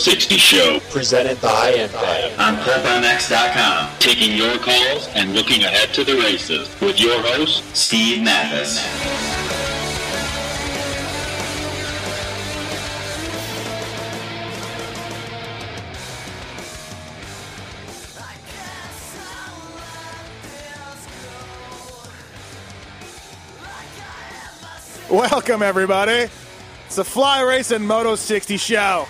60 Show Presented by NFAB. on PulpMX.com, taking your calls and looking ahead to the races with your host, Steve Matthes. Welcome, everybody. It's the Fly Racing Moto 60 show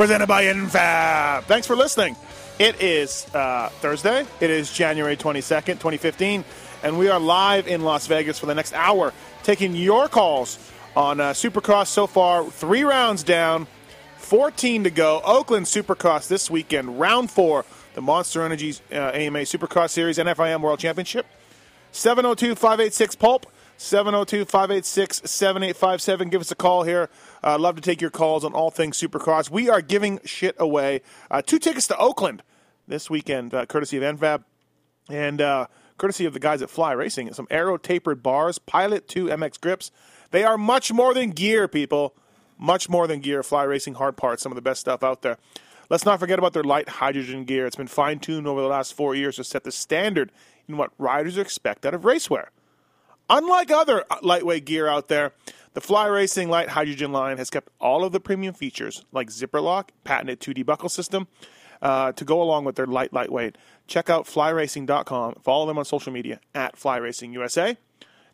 presented by NFAB. Thanks for listening. It is uh, Thursday. It is January 22nd, 2015, and we are live in Las Vegas for the next hour taking your calls on uh, Supercross so far. Three rounds down, 14 to go. Oakland Supercross this weekend, round four, the Monster Energy uh, AMA Supercross Series NFIM World Championship. 702 586 Pulp. 702 586 7857. Give us a call here. Uh, love to take your calls on all things Supercross. We are giving shit away. Uh, two tickets to Oakland this weekend, uh, courtesy of NFAB and uh, courtesy of the guys at Fly Racing. Some Aero tapered bars, Pilot 2 MX grips. They are much more than gear, people. Much more than gear. Fly Racing hard parts, some of the best stuff out there. Let's not forget about their Lite Hydrogen gear. It's been fine tuned over the last four years to set the standard in what riders expect out of racewear. Unlike other uh, lightweight gear out there, the Fly Racing Lite Hydrogen line has kept all of the premium features like zipper lock, patented 2D buckle system, uh, to go along with their light lightweight. Check out flyracing.com. Follow them on social media at FlyRacingUSA.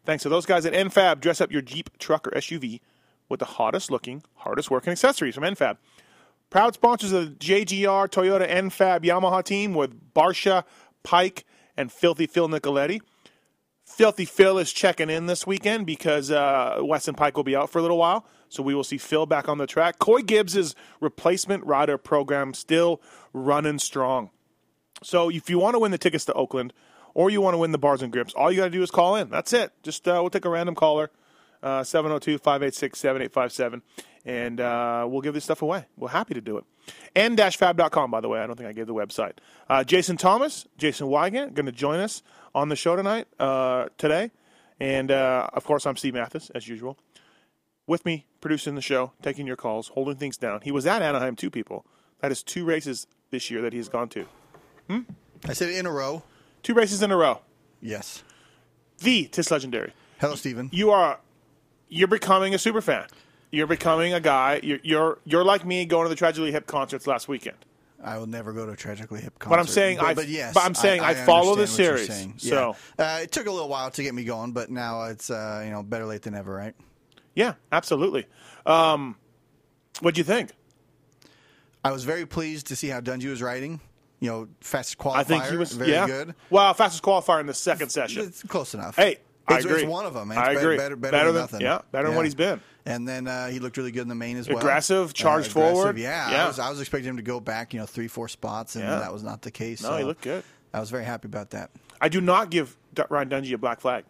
Thanks to those guys at NFAB. Dress up your Jeep, truck, or SUV with the hottest looking, hardest working accessories from NFAB. Proud sponsors of the JGR, Toyota, NFAB, Yamaha team with Barcia, Peick, and Filthy Phil Nicoletti. Filthy Phil is checking in this weekend because uh, Weston Peick will be out for a little while. So we will see Phil back on the track. Coy Gibbs' replacement rider program still running strong. So if you want to win the tickets to Oakland or you want to win the bars and grips, all you got to do is call in. That's it. Just uh, we'll take a random caller, uh, 702-586-7857, and uh, we'll give this stuff away. We're happy to do it. n-fab.com, by the way. I don't think I gave the website. Uh, Jason Thomas, Jason Weigandt, going to join us on the show tonight, uh, today. And, uh, of course, I'm Steve Matthes, as usual. With me, producing the show, taking your calls, holding things down. He was at Anaheim, two people. That is two races this year that he's gone to. Hmm? I said in a row. Two races in a row. Yes. The Tis Legendary. Hello, Stephen. You are, you're becoming a super fan. You're becoming a guy. You're you're, you're like me going to the Tragically Hip concerts last weekend. I will never go to a tragically hip concert. But I'm saying I- but yes, but I'm saying I follow the understand what you're series, saying. so- uh, it took a little while to get me going, but now it's uh, you know better late than never, right? Yeah, absolutely. Um, what'd you think? I was very pleased to see how Dungey was riding. You know, fastest qualifier. I think he was very yeah. good. Wow, fastest qualifier in the second session. It's close enough. Hey, I it's, agree. It's one of them. Man. I It's agree. Better, better, better, Better than, nothing. yeah, better than what he's been. And then uh, he looked really good in the main as well. Aggressive, Uh, charged aggressive, forward. Yeah, Yeah. I was, I was expecting him to go back, you know, three, four spots, and Yeah. that was not the case. No, so he looked good. I was very happy about that. I do not give Ryan Dungey a black flag.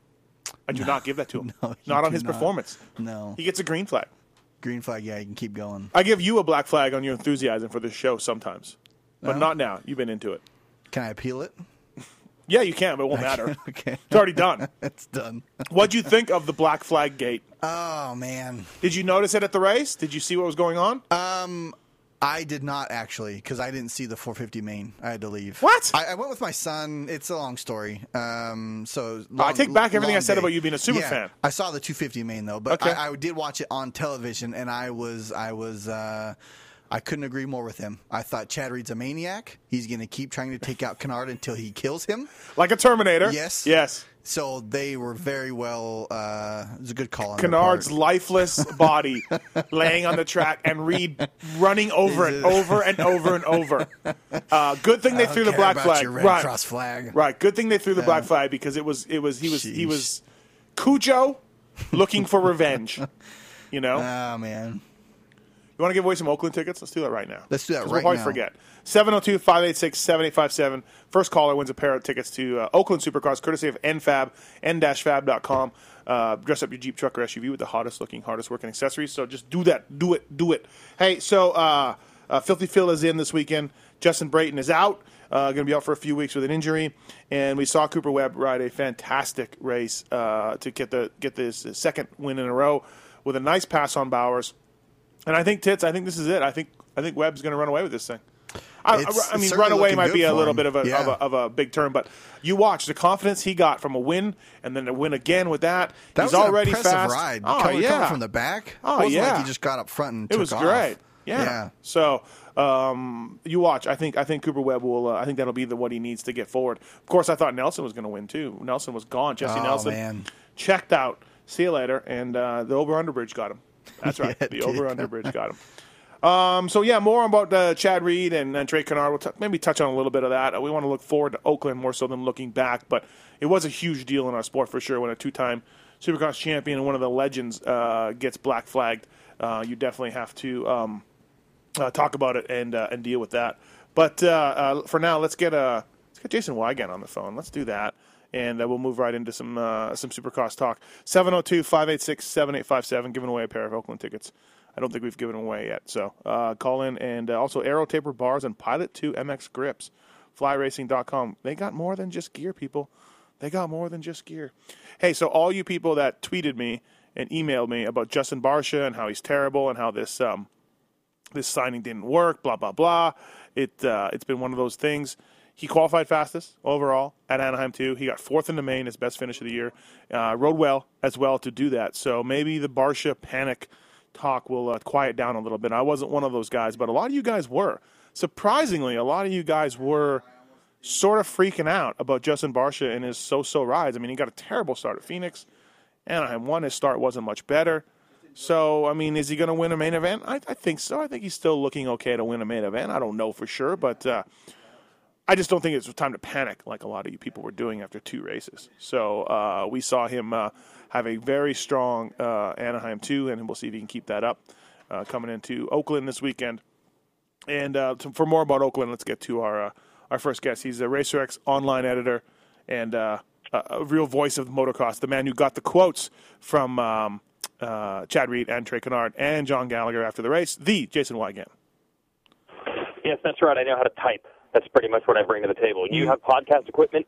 I do not give that to him. No, not on his not. performance. No. He gets a green flag. Green flag, yeah, you can keep going. I give you a black flag on your enthusiasm for this show sometimes, but No? not now. You've been into it. Can I appeal it? Yeah, you can, but it won't matter. okay. It's already done. it's done. What'd you think of the black flag gate? Oh, man. Did you notice it at the race? Did you see what was going on? Uh, I did not actually because I didn't see the 450 main. I had to leave. What? I, I went with my son. It's a long story. Um, so I take back everything I said day. about you being a super Yeah, fan. I saw the 250 main though, but Okay. I, I did watch it on television, and I was I was uh, I couldn't agree more with him. I thought Chad Reed's a maniac. He's going to keep trying to take out Canard until he kills him. Like a Terminator. Yes. Yes. So they were very well. Uh, it was a good call. On Canard's lifeless body laying on the track and Reed running over and it- over and over and over. Uh, good thing they threw the black flag. your Red right. Cross flag. Right. Good thing they threw the black flag because it was it was he was he was Cujo looking for revenge. You know? Oh man. You want to give away some Oakland tickets? Let's do that right now. Let's do that right we'll probably now. forget. 702 586 7857. First caller wins a pair of tickets to uh, Oakland Supercross, courtesy of NFAB, n-fab.com. Uh, dress up your Jeep, truck, or SUV with the hottest looking, hardest working accessories. So just do that. Do it. Do it. Hey, so uh, uh, Filthy Phil is in this weekend. Justin Brayton is out. Uh, going to be out for a few weeks with an injury, and we saw Cooper Webb ride a fantastic race uh, to get the get this second win in a row with a nice pass on Bowers. And I think Tits. I think this is it. I think I think Webb's going to run away with this thing. I, I, I mean, run away might be a little him. bit of a, Yeah. of a of a big term, but you watch the confidence he got from a win and then a win again with that. That He's was already fast. ride. Oh coming, yeah, coming from the back. Oh, it yeah. like he just got up front and it took was off. great. Yeah. Yeah. So um, you watch. I think I think Cooper Webb will. Uh, I think that'll be the what he needs to get forward. Of course, I thought Nelson was going to win too. Nelson was gone. Jessy Oh, Nelson man. checked out. See you later. And uh, the over underbridge got him. That's right. Yeah, the over under bridge got him. Um, so yeah, more about uh, Chad Reed and, and Trey Canard. We'll t- maybe touch on a little bit of that. We want to look forward to Oakland more so than looking back, but it was a huge deal in our sport for sure when a two-time Supercross champion and one of the legends uh, gets black flagged. Uh, you definitely have to um, uh, talk about it and uh, and deal with that. But uh, uh, for now, let's get uh, let's get Jason Weigandt on the phone. Let's do that. And uh, we'll move right into some uh, some Supercross talk. 702 586 7857, giving away a pair of Oakland tickets. I don't think we've given away yet. So uh, call in. And uh, also Aero Taper Bars and Pilot 2 MX Grips. FlyRacing.com. They got more than just gear, people. They got more than just gear. Hey, so all you people that tweeted me and emailed me about Justin Barcia and how he's terrible and how this um, this signing didn't work, blah blah blah. It uh, it's been one of those things. He qualified fastest overall at Anaheim too. He got fourth in the main, his best finish of the year. Uh, rode well as well to do that. So maybe the Barcia panic talk will uh, quiet down a little bit. I wasn't one of those guys, but a lot of you guys were. Surprisingly, a lot of you guys were sort of freaking out about Justin Barcia and his so-so rides. I mean, he got a terrible start at Phoenix. Anaheim one. His start wasn't much better. So, I mean, is he going to win a main event? I, I think so. I think he's still looking okay to win a main event. I don't know for sure, but uh, I just don't think it's time to panic like a lot of you people were doing after two races. So uh, we saw him uh, have a very strong uh, Anaheim 2, and we'll see if he can keep that up uh, coming into Oakland this weekend. And uh, to, for more about Oakland, let's get to our uh, our first guest. He's a RacerX online editor and a, real voice of motocross. The man who got the quotes from um, Chad Reed and Trey Canard and John Gallagher after the race. The Jason Weigandt. Yes, that's right. I know how to type. That's pretty much what I bring to the table. You mm-hmm. have podcast equipment,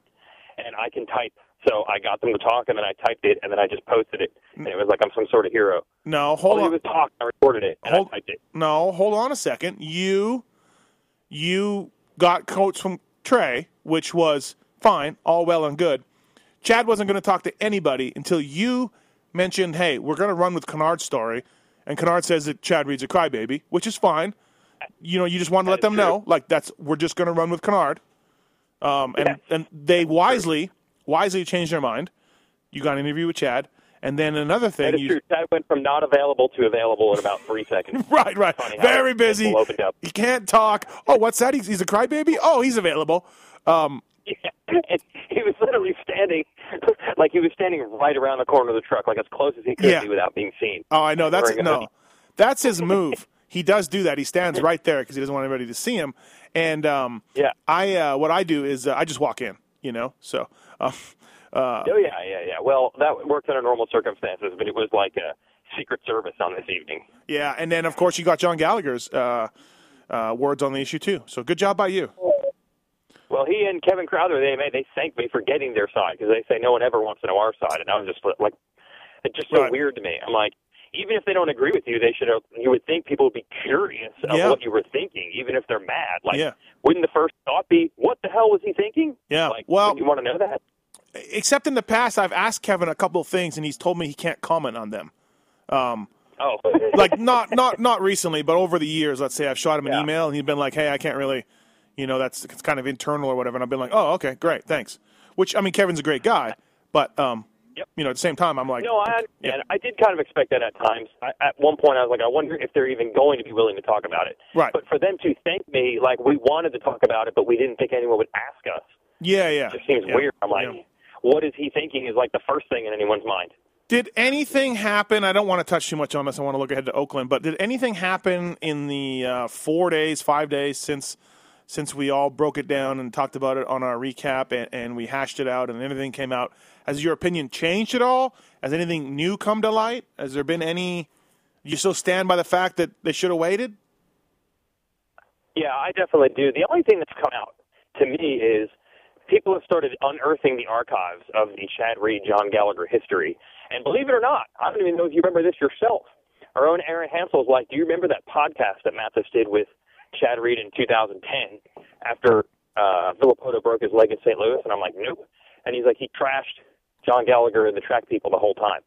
and I can type. So I got them to talk, and then I typed it, and then I just posted it, and it was like I'm some sort of hero. No, hold All on. was talk, I recorded it, and Hold- I typed it. No, hold on a second. You you got quotes from Trey, which was fine, all well and good. Chad wasn't going to talk to anybody until you mentioned, "Hey, we're going to run with Canard's story," and Canard says that Chad Reed's a crybaby, which is fine. You know, you just want to let them know, like that's we're just going to run with Canard. Um, and Yes. and they wisely wisely changed their mind. You got an interview with Chad, and then another thing, That you, true. That went from not available to available in about three seconds. Right, right. Very busy. opened up. He can't talk. Oh, what's that? He's, he's a crybaby? Oh, he's available. Um, Yeah. And he was literally standing, like he was standing right around the corner of the truck, like as close as he could Yeah. be without being seen. oh, I know. That's no. That's his move. He does do that. He stands right there because he doesn't want anybody to see him. And um, Yeah. I uh, what I do is uh, I just walk in. You know, so um, uh, Oh yeah, yeah, yeah. Well, that worked under normal circumstances, but it was like a Secret Service on this evening. yeah. And then of course you got John Gallagher's uh, uh, words on the issue too. So good job by you. Well, he and Kevin Crowther, they they thanked me for getting their side because they say no one ever wants to know our side, and I was just like, it's just so Right. weird to me. I'm like, even if they don't agree with you, they should. have You would think people would be curious of Yeah. what you were thinking, even if they're mad. Like, Yeah. wouldn't the first thought be, "What the hell was he thinking?" Yeah. Like, Well- you want to know that? Except in the past, I've asked Kevin a couple of things, and he's told me he can't comment on them. Um, Oh, like not not not recently, but over the years. Let's say I've shot him an Yeah. email and he's been like, "Hey, I can't really, you know, that's it's kind of internal or whatever." And I've been like, "Oh, okay, great, thanks." Which I mean, Kevin's a great guy, but um, Yep. you know, at the same time, I'm like, No, I yeah. understand. I did kind of expect that at times. I, at one point, I was like, I wonder if they're even going to be willing to talk about it. Right. But for them to thank me, like we wanted to talk about it, but we didn't think anyone would ask us. yeah, yeah, It just seems yeah, weird. I'm like, yeah. what is he thinking is like the first thing in anyone's mind? Did anything happen? I don't want to touch too much on this. I want to look ahead to Oakland. But did anything happen in the uh, four days, five days since since we all broke it down and talked about it on our recap and, and we hashed it out and everything came out? Has your opinion changed at all? Has anything new come to light? Has there been any? You still stand by the fact that they should have waited? Yeah, I definitely do. The only thing that's come out to me is people have started unearthing the archives of the Chad Reed, John Gallagher history. And believe it or not, I don't even know if you remember this yourself. Our own Aaron Hansel's like, do you remember that podcast that Matthes did with Chad Reed in 2010 after uh, Villopoto broke his leg in St. Louis? And I'm like, nope. And he's like, he trashed John Gallagher and the track people the whole time.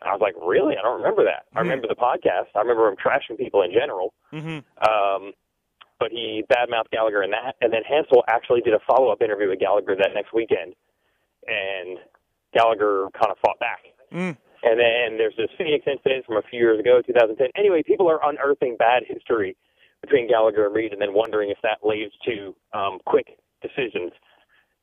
And I was like, really? I don't remember that. I remember the podcast. I remember him trashing people in general. Mm-hmm. Um, but he badmouthed Gallagher in that, and then Hansel actually did a follow-up interview with Gallagher that next weekend, and Gallagher kind of fought back. Mm. And then there's this Phoenix incident from a few years ago, 2010. Anyway, people are unearthing bad history between Gallagher and Reed, and then wondering if that leads to um, quick decisions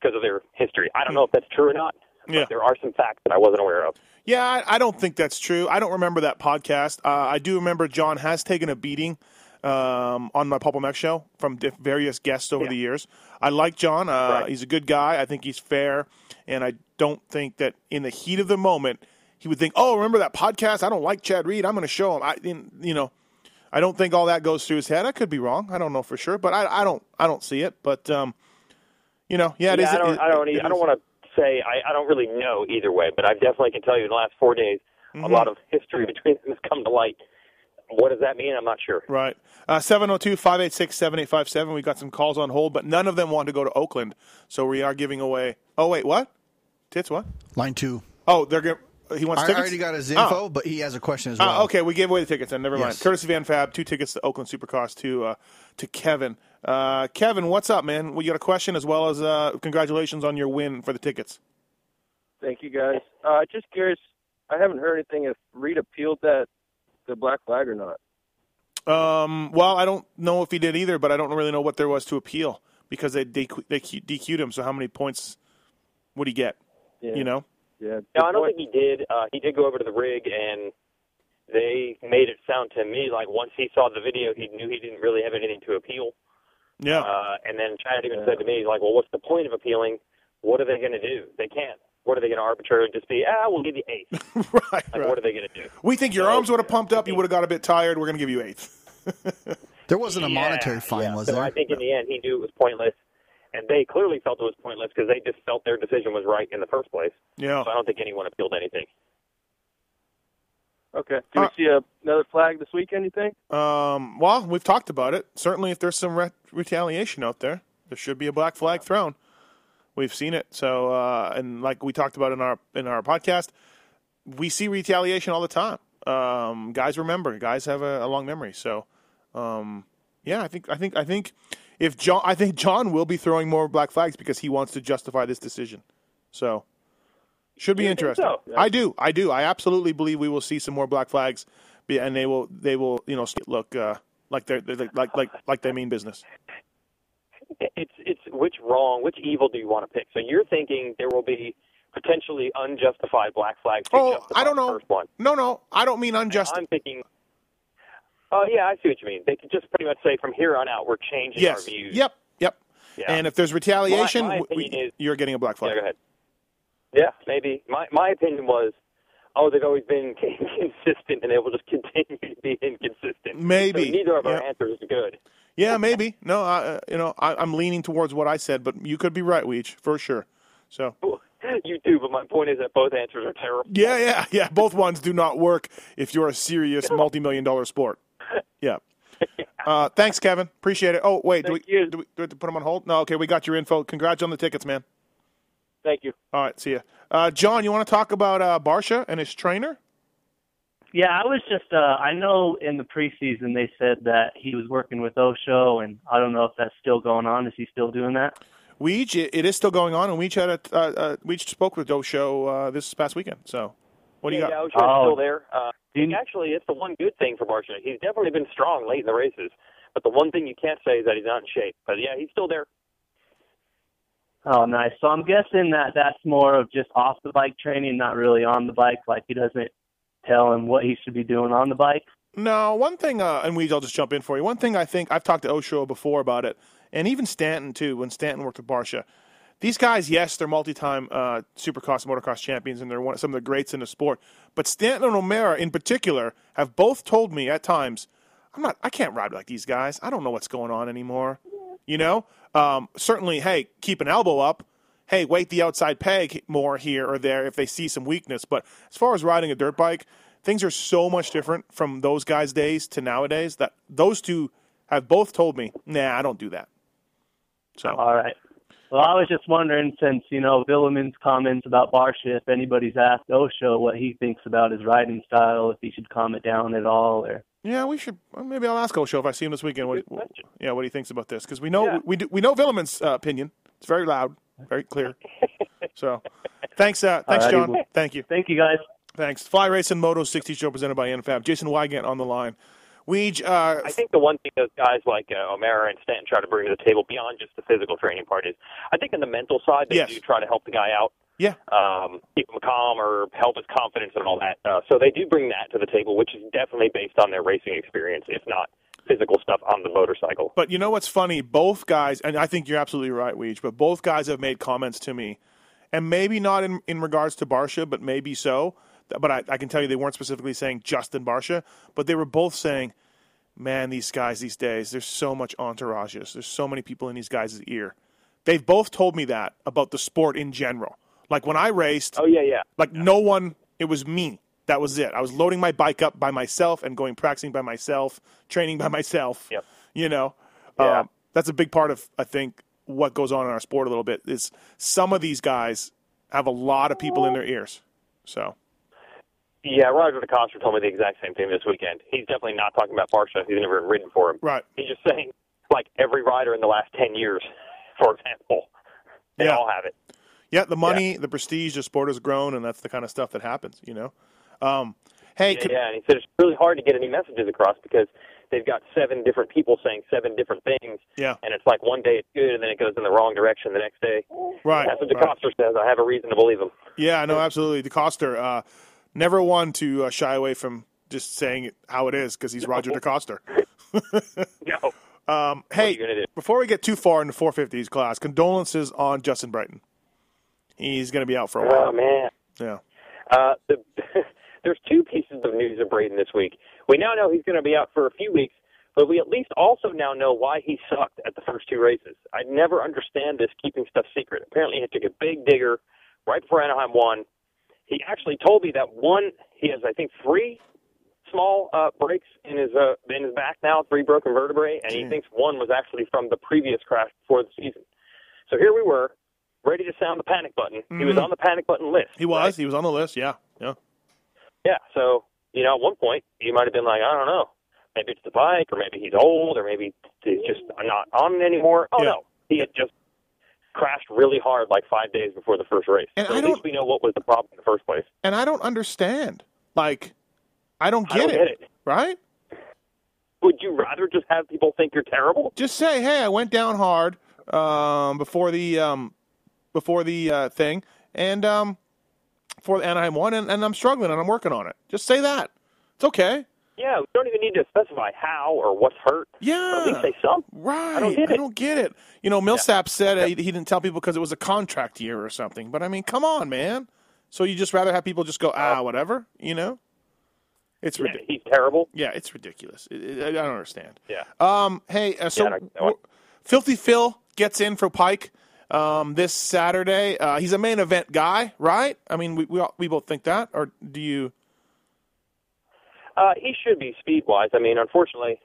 because of their history. I don't know if that's true or not. but Yeah. there are some facts that I wasn't aware of. Yeah, I, I don't think that's true. I don't remember that podcast. Uh, I do remember John has taken a beating um, on my Pulp MX show from diff- various guests over the years. I like John. Uh, Right. He's a good guy. I think he's fair, and I don't think that in the heat of the moment he would think, "Oh, remember that podcast? I don't like Chad Reed. I'm going to show him." I, you know, I don't think all that goes through his head. I could be wrong. I don't know for sure, but I, I don't. I don't see it. But um, you know, yeah, it yeah, is- I don't. it- I don't. it e- I is- don't want to say. I, I don't really know either way, but I definitely can tell you in the last four days, Mm-hmm. a lot of history between them has come to light. What does that mean? I'm not sure. Right. Uh, 702 586 7857. We got some calls on hold, but none of them want to go to Oakland. So we are giving away. Oh, wait, what? Tits, what? Line two. Oh, they're going He wants I tickets? already got his Oh. info, but he has a question as Uh, well. okay, we gave away the tickets then. Never mind. Yes. Courtesy Van Fab, two tickets to Oakland Supercross to uh, to Kevin. Uh, Kevin, what's up, man? We got a question as well as uh, congratulations on your win for the tickets. Thank you, guys. Uh, just curious. I haven't heard anything if Reed appealed that the black flag or not. Um, well, I don't know if he did either, but I don't really know what there was to appeal because they they, they DQ'd him. So how many points would he get? Yeah. You know? Yeah. No, I don't think he did. Uh, he did go over to the rig, and they made it sound to me like once he saw the video, he knew he didn't really have anything to appeal. Yeah. Uh, and then Chad even said to me, like, well, what's the point of appealing? What are they going to do? They can't. What are they going to arbitrarily just be? Ah, we'll give you eighth. right, Like, right. what are they going to do? We think your So- arms would have pumped up. You would have got a bit tired. We're going to give you eighth. There wasn't a Yeah, monetary fine, yeah. was so there? I think in the end he knew it was pointless, and they clearly felt it was pointless because they just felt their decision was right in the first place. Yeah. So I don't think anyone appealed anything. Okay. Do we Uh, see a, another flag this weekend? You think? Um, well, we've talked about it. Certainly, if there's some re- retaliation out there, there should be a black flag thrown. We've seen it. So, uh, and like we talked about in our in our podcast, we see retaliation all the time. Um, guys remember. Guys have a, a long memory. So, um, yeah, I think I think I think if John, I think John will be throwing more black flags because he wants to justify this decision. So, should be You interesting. so? I do. I do. I absolutely believe we will see some more black flags, and they will. They will. You know, look uh, like they're, they're like like like they mean business. It's it's which wrong, which evil do you want to pick? So you're thinking there will be potentially unjustified black flags. Oh, I don't know. First one. No, no, I don't mean unjust. I'm thinking. Oh yeah, I see what you mean. They could just pretty much say from here on out we're changing Yes. our views. Yep. Yep. Yeah. And if there's retaliation, My- my we- is- you're getting a black flag. Yeah, go ahead. Yeah, maybe. My my opinion was, oh, they've always been inconsistent, and they will just continue to be inconsistent. Maybe. So neither of our answers is good. Yeah, maybe. No, I, uh, you know, I, I'm leaning towards what I said, but you could be right, Weege, for sure. So, You do, but my point is that both answers are terrible. yeah, yeah, yeah. Both ones do not work if you're a serious multi-million dollar sport. Yeah. Uh, thanks, Kevin. Appreciate it. Oh, wait, do we, you. do we do we have to put them on hold? No, okay, we got your info. Congrats on the tickets, man. Thank you. All right, see ya. Uh, John, you want to talk about uh, Barcia and his trainer? Yeah, I was just. Uh, I know in the preseason they said that he was working with Osho, and I don't know if that's still going on. Is he still doing that? We each it it is still going on, and we each had a uh, uh, we each spoke with Osho uh, this past weekend. So, what do you got? Yeah, Osho's Oh. still there. Uh, I think actually, it's the one good thing for Barcia. He's definitely been strong late in the races, but the one thing you can't say is that he's not in shape. But yeah, he's still there. Oh, nice. So I'm guessing that that's more of just off the bike training, not really on the bike. Like he doesn't tell him what he should be doing on the bike. No, one thing, uh, and we, I'll just jump in for you. One thing I think I've talked to Osho before about it, and even Stanton too. When Stanton worked with Barcia, these guys, yes, they're multi-time uh, Supercross and Motocross champions, and they're one, some of the greats in the sport. But Stanton and O'Mara, in particular, have both told me at times, "I'm not, I can't ride like these guys. I don't know what's going on anymore." You know, um, certainly, hey, keep an elbow up. Hey, weight the outside peg more here or there if they see some weakness. But as far as riding a dirt bike, things are so much different from those guys' days to nowadays that those two have both told me, nah, I don't do that. So, All right. Well, I was just wondering, since you know Villeman's comments about Barcia, if anybody's asked Osho what he thinks about his riding style, if he should calm it down at all, or yeah, we should. well, Maybe I'll ask Osho if I see him this weekend. What, yeah, what he thinks about this because we know Yeah. we do, we know Villeman's uh, opinion. It's very loud, very clear. so, thanks, uh, thanks, Alrighty, John. well- Thank you. thank you guys. Thanks. Fly Racing Moto 60 Show presented by NFAB. Jason Weigandt on the line. Weege, uh, I think the one thing those guys like uh, O'Mara and Stanton try to bring to the table beyond just the physical training part is, I think in the mental side they Yes. do try to help the guy out, yeah, um, keep him calm or help his confidence and all that. Uh, so they do bring that to the table, which is definitely based on their racing experience, if not physical stuff on the motorcycle. But you know what's funny? Both guys, and I think you're absolutely right, Weege, but both guys have made comments to me, and maybe not in, in regards to Barcia, but maybe so. But I, I can tell you they weren't specifically saying Justin Barcia, but they were both saying, man, these guys these days, there's so much entourages. There's so many people in these guys' ear. They've both told me that about the sport in general. Like when I raced, Oh yeah, yeah. like no one, it was me. That was it. I was loading my bike up by myself and going practicing by myself, training by myself. Yep. You know, Yeah. um, that's a big part of I think what goes on in our sport a little bit is some of these guys have a lot of people in their ears. So Yeah, Roger DeCoster told me the exact same thing this weekend. He's definitely not talking about Barcia. He's never ridden for him. right, He's just saying, like every rider in the last ten years, for example, they Yeah. all have it. yeah, the money, the prestige, the sport has grown, and that's the kind of stuff that happens. You know, um, hey, Yeah, could- yeah, and he said it's really hard to get any messages across because they've got seven different people saying seven different things, yeah, and it's like one day it's good and then it goes in the wrong direction the next day. right, That's what right. DeCoster says. I have a reason to believe him. Yeah, no, absolutely. DeCoster, uh, never one to uh, shy away from just saying it how it is because he's Roger DeCoster. No. Um, hey, you gonna do? before we get too far in the 450s class, condolences on Justin Brayton. He's going to be out for a while. Oh man. Yeah. Uh, the, there's two pieces of news of Brayton this week. We now know he's going to be out for a few weeks, but we at least also now know why he sucked at the first two races. I never understand this keeping stuff secret. Apparently, he took a big digger right before Anaheim one. He actually told me that one he has, I think, three small uh, breaks in his uh, in his back now, three broken vertebrae, and he thinks one was actually from the previous crash before the season. So here we were, ready to sound the panic button. He was Mhm. on the panic button list. He was. right? He was on the list. Yeah. Yeah. Yeah, so you know, at one point you might have been like, I don't know, maybe it's the bike, or maybe he's old, or maybe he's just not on it anymore. Oh Yeah. no, he had just crashed really hard like five days before the first race. And so I at don't- least we know what was the problem in the first place. And I don't understand. Like, I don't I get don't it. get it. Right? Would you rather just have people think you're terrible? Just say, hey, I went down hard um, before the um, before the uh, thing, and um, for the Anaheim one, and, and I'm struggling and I'm working on it. Just say that. It's okay. Yeah, we don't even need to specify how or what's hurt. Yeah. At least say something. Right. I don't get it. I don't get it. You know, Millsap said uh, he, he didn't tell people because it was a contract year or something. But I mean, come on, man. So you just rather have people just go, ah, whatever, you know? It's Yeah, ridiculous. he's terrible. Yeah, it's ridiculous. It- it- I don't understand. Yeah. Um, hey, uh, so Yeah, I don't- I want- Filthy Phil gets in for Peick um, this Saturday. Uh, he's a main event guy, right? I mean, we we, all, we both think that, or do you? Uh, he should be speed wise. I mean, unfortunately,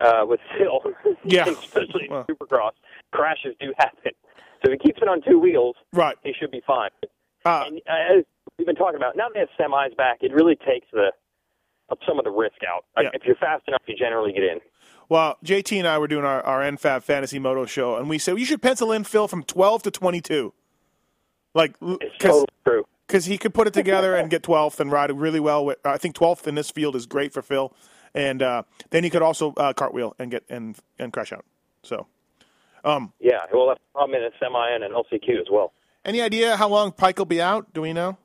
uh, with Phil, Yeah. especially in Well. Supercross, crashes do happen. So if he keeps it on two wheels, Right. he should be fine. Uh, and uh, as we've been talking about, now they have semis back, it really takes the of some of the risk out. Yeah. If you're fast enough, you generally get in. Well, JT and I were doing our, our NFAB Fantasy Moto show, and we said you should pencil in Phil from 12 to 22. Like, It's totally true. Because he could put it together and get 12th and ride really well. With, I think 12th in this field is great for Phil, and uh, then he could also uh, cartwheel and get and and crash out. So, Yeah, well, that's the problem in a semi and an LCQ as well. any idea how long Peick will be out? Do we know?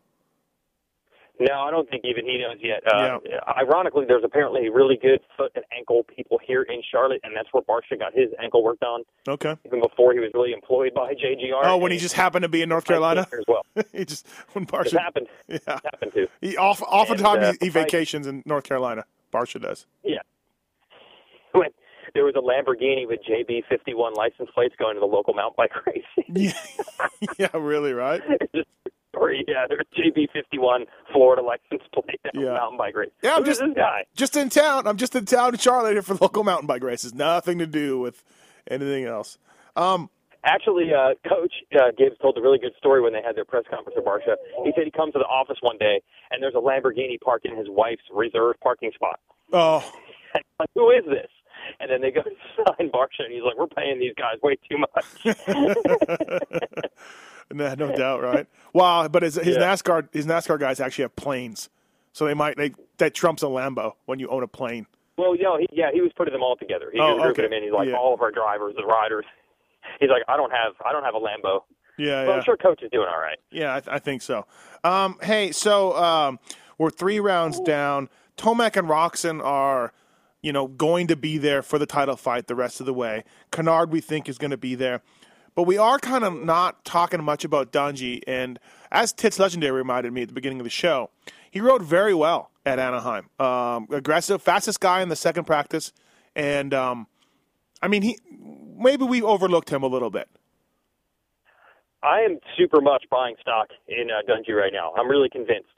No, I don't think even he knows yet. Uh, Ironically, there's apparently really good foot and ankle people here in Charlotte, and that's where Barcia got his ankle worked on Okay. even before he was really employed by JGR. Oh, when he just happened to be in North Carolina, as well. he just when Barcia happened. Yeah. Happened to. he off oftentimes uh, he, he vacations in North Carolina. Barcia does. Yeah. When there was a Lamborghini with JB51 license plates going to the local mountain bike race. Yeah, yeah, really, right? Just story. Yeah, there's JB51 Florida license plate Yeah. mountain bike race. Yeah, I'm just this guy. just in town. I'm just in town in Charlotte here for local mountain bike races. Nothing to do with anything else. Um, Actually, uh, Coach uh, Gibbs told a really good story when they had their press conference at Barcia. He said he comes to the office one day and there's a Lamborghini parked in his wife's reserved parking spot. oh, like, who is this? And then they go to sign Barcia, and he's like, we're paying these guys way too much. no, no doubt, right? Wow, but his, his Yeah. NASCAR his NASCAR guys actually have planes, so they might they that trumps a Lambo when you own a plane. well, know, he, yeah, he was putting them all together. He Oh, grouping okay. them in. He's like, Yeah. all of our drivers, the riders. He's like, I don't have, I don't have a Lambo. Yeah, But yeah. I'm sure Coach is doing all right. Yeah, I, th- I think so. Um, hey, so um, we're three rounds down. Tomac and Roczen are, you know, going to be there for the title fight the rest of the way. Canard, we think, is going to be there. But we are kind of not talking much about Dungey. And as Tits Legendary reminded me at the beginning of the show, he rode very well at Anaheim. Um, aggressive, fastest guy in the second practice. And, um, I mean, he maybe we overlooked him a little bit. I am super much buying stock in uh, Dungey right now. I'm really convinced.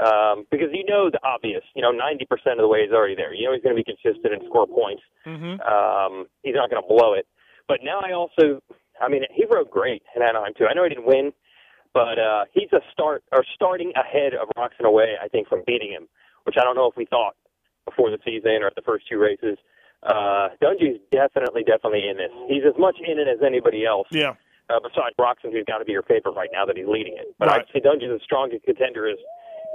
Um, because you know the obvious, you know, 90% of the way he's already there. You know he's going to be consistent and score points. Mm-hmm. Um, he's not going to blow it. But now I also, I mean, he rode great in Anaheim too. I know he didn't win, but uh, he's a start or starting ahead of Roczen away. I think from beating him, which I don't know if we thought before the season or at the first two races. Uh, Dungey's definitely, definitely in this. He's as much in it as anybody else Yeah. uh, besides Roczen, who's got to be your favorite right now that he's leading it. But Right. I'd say Dungey's as strong a contender as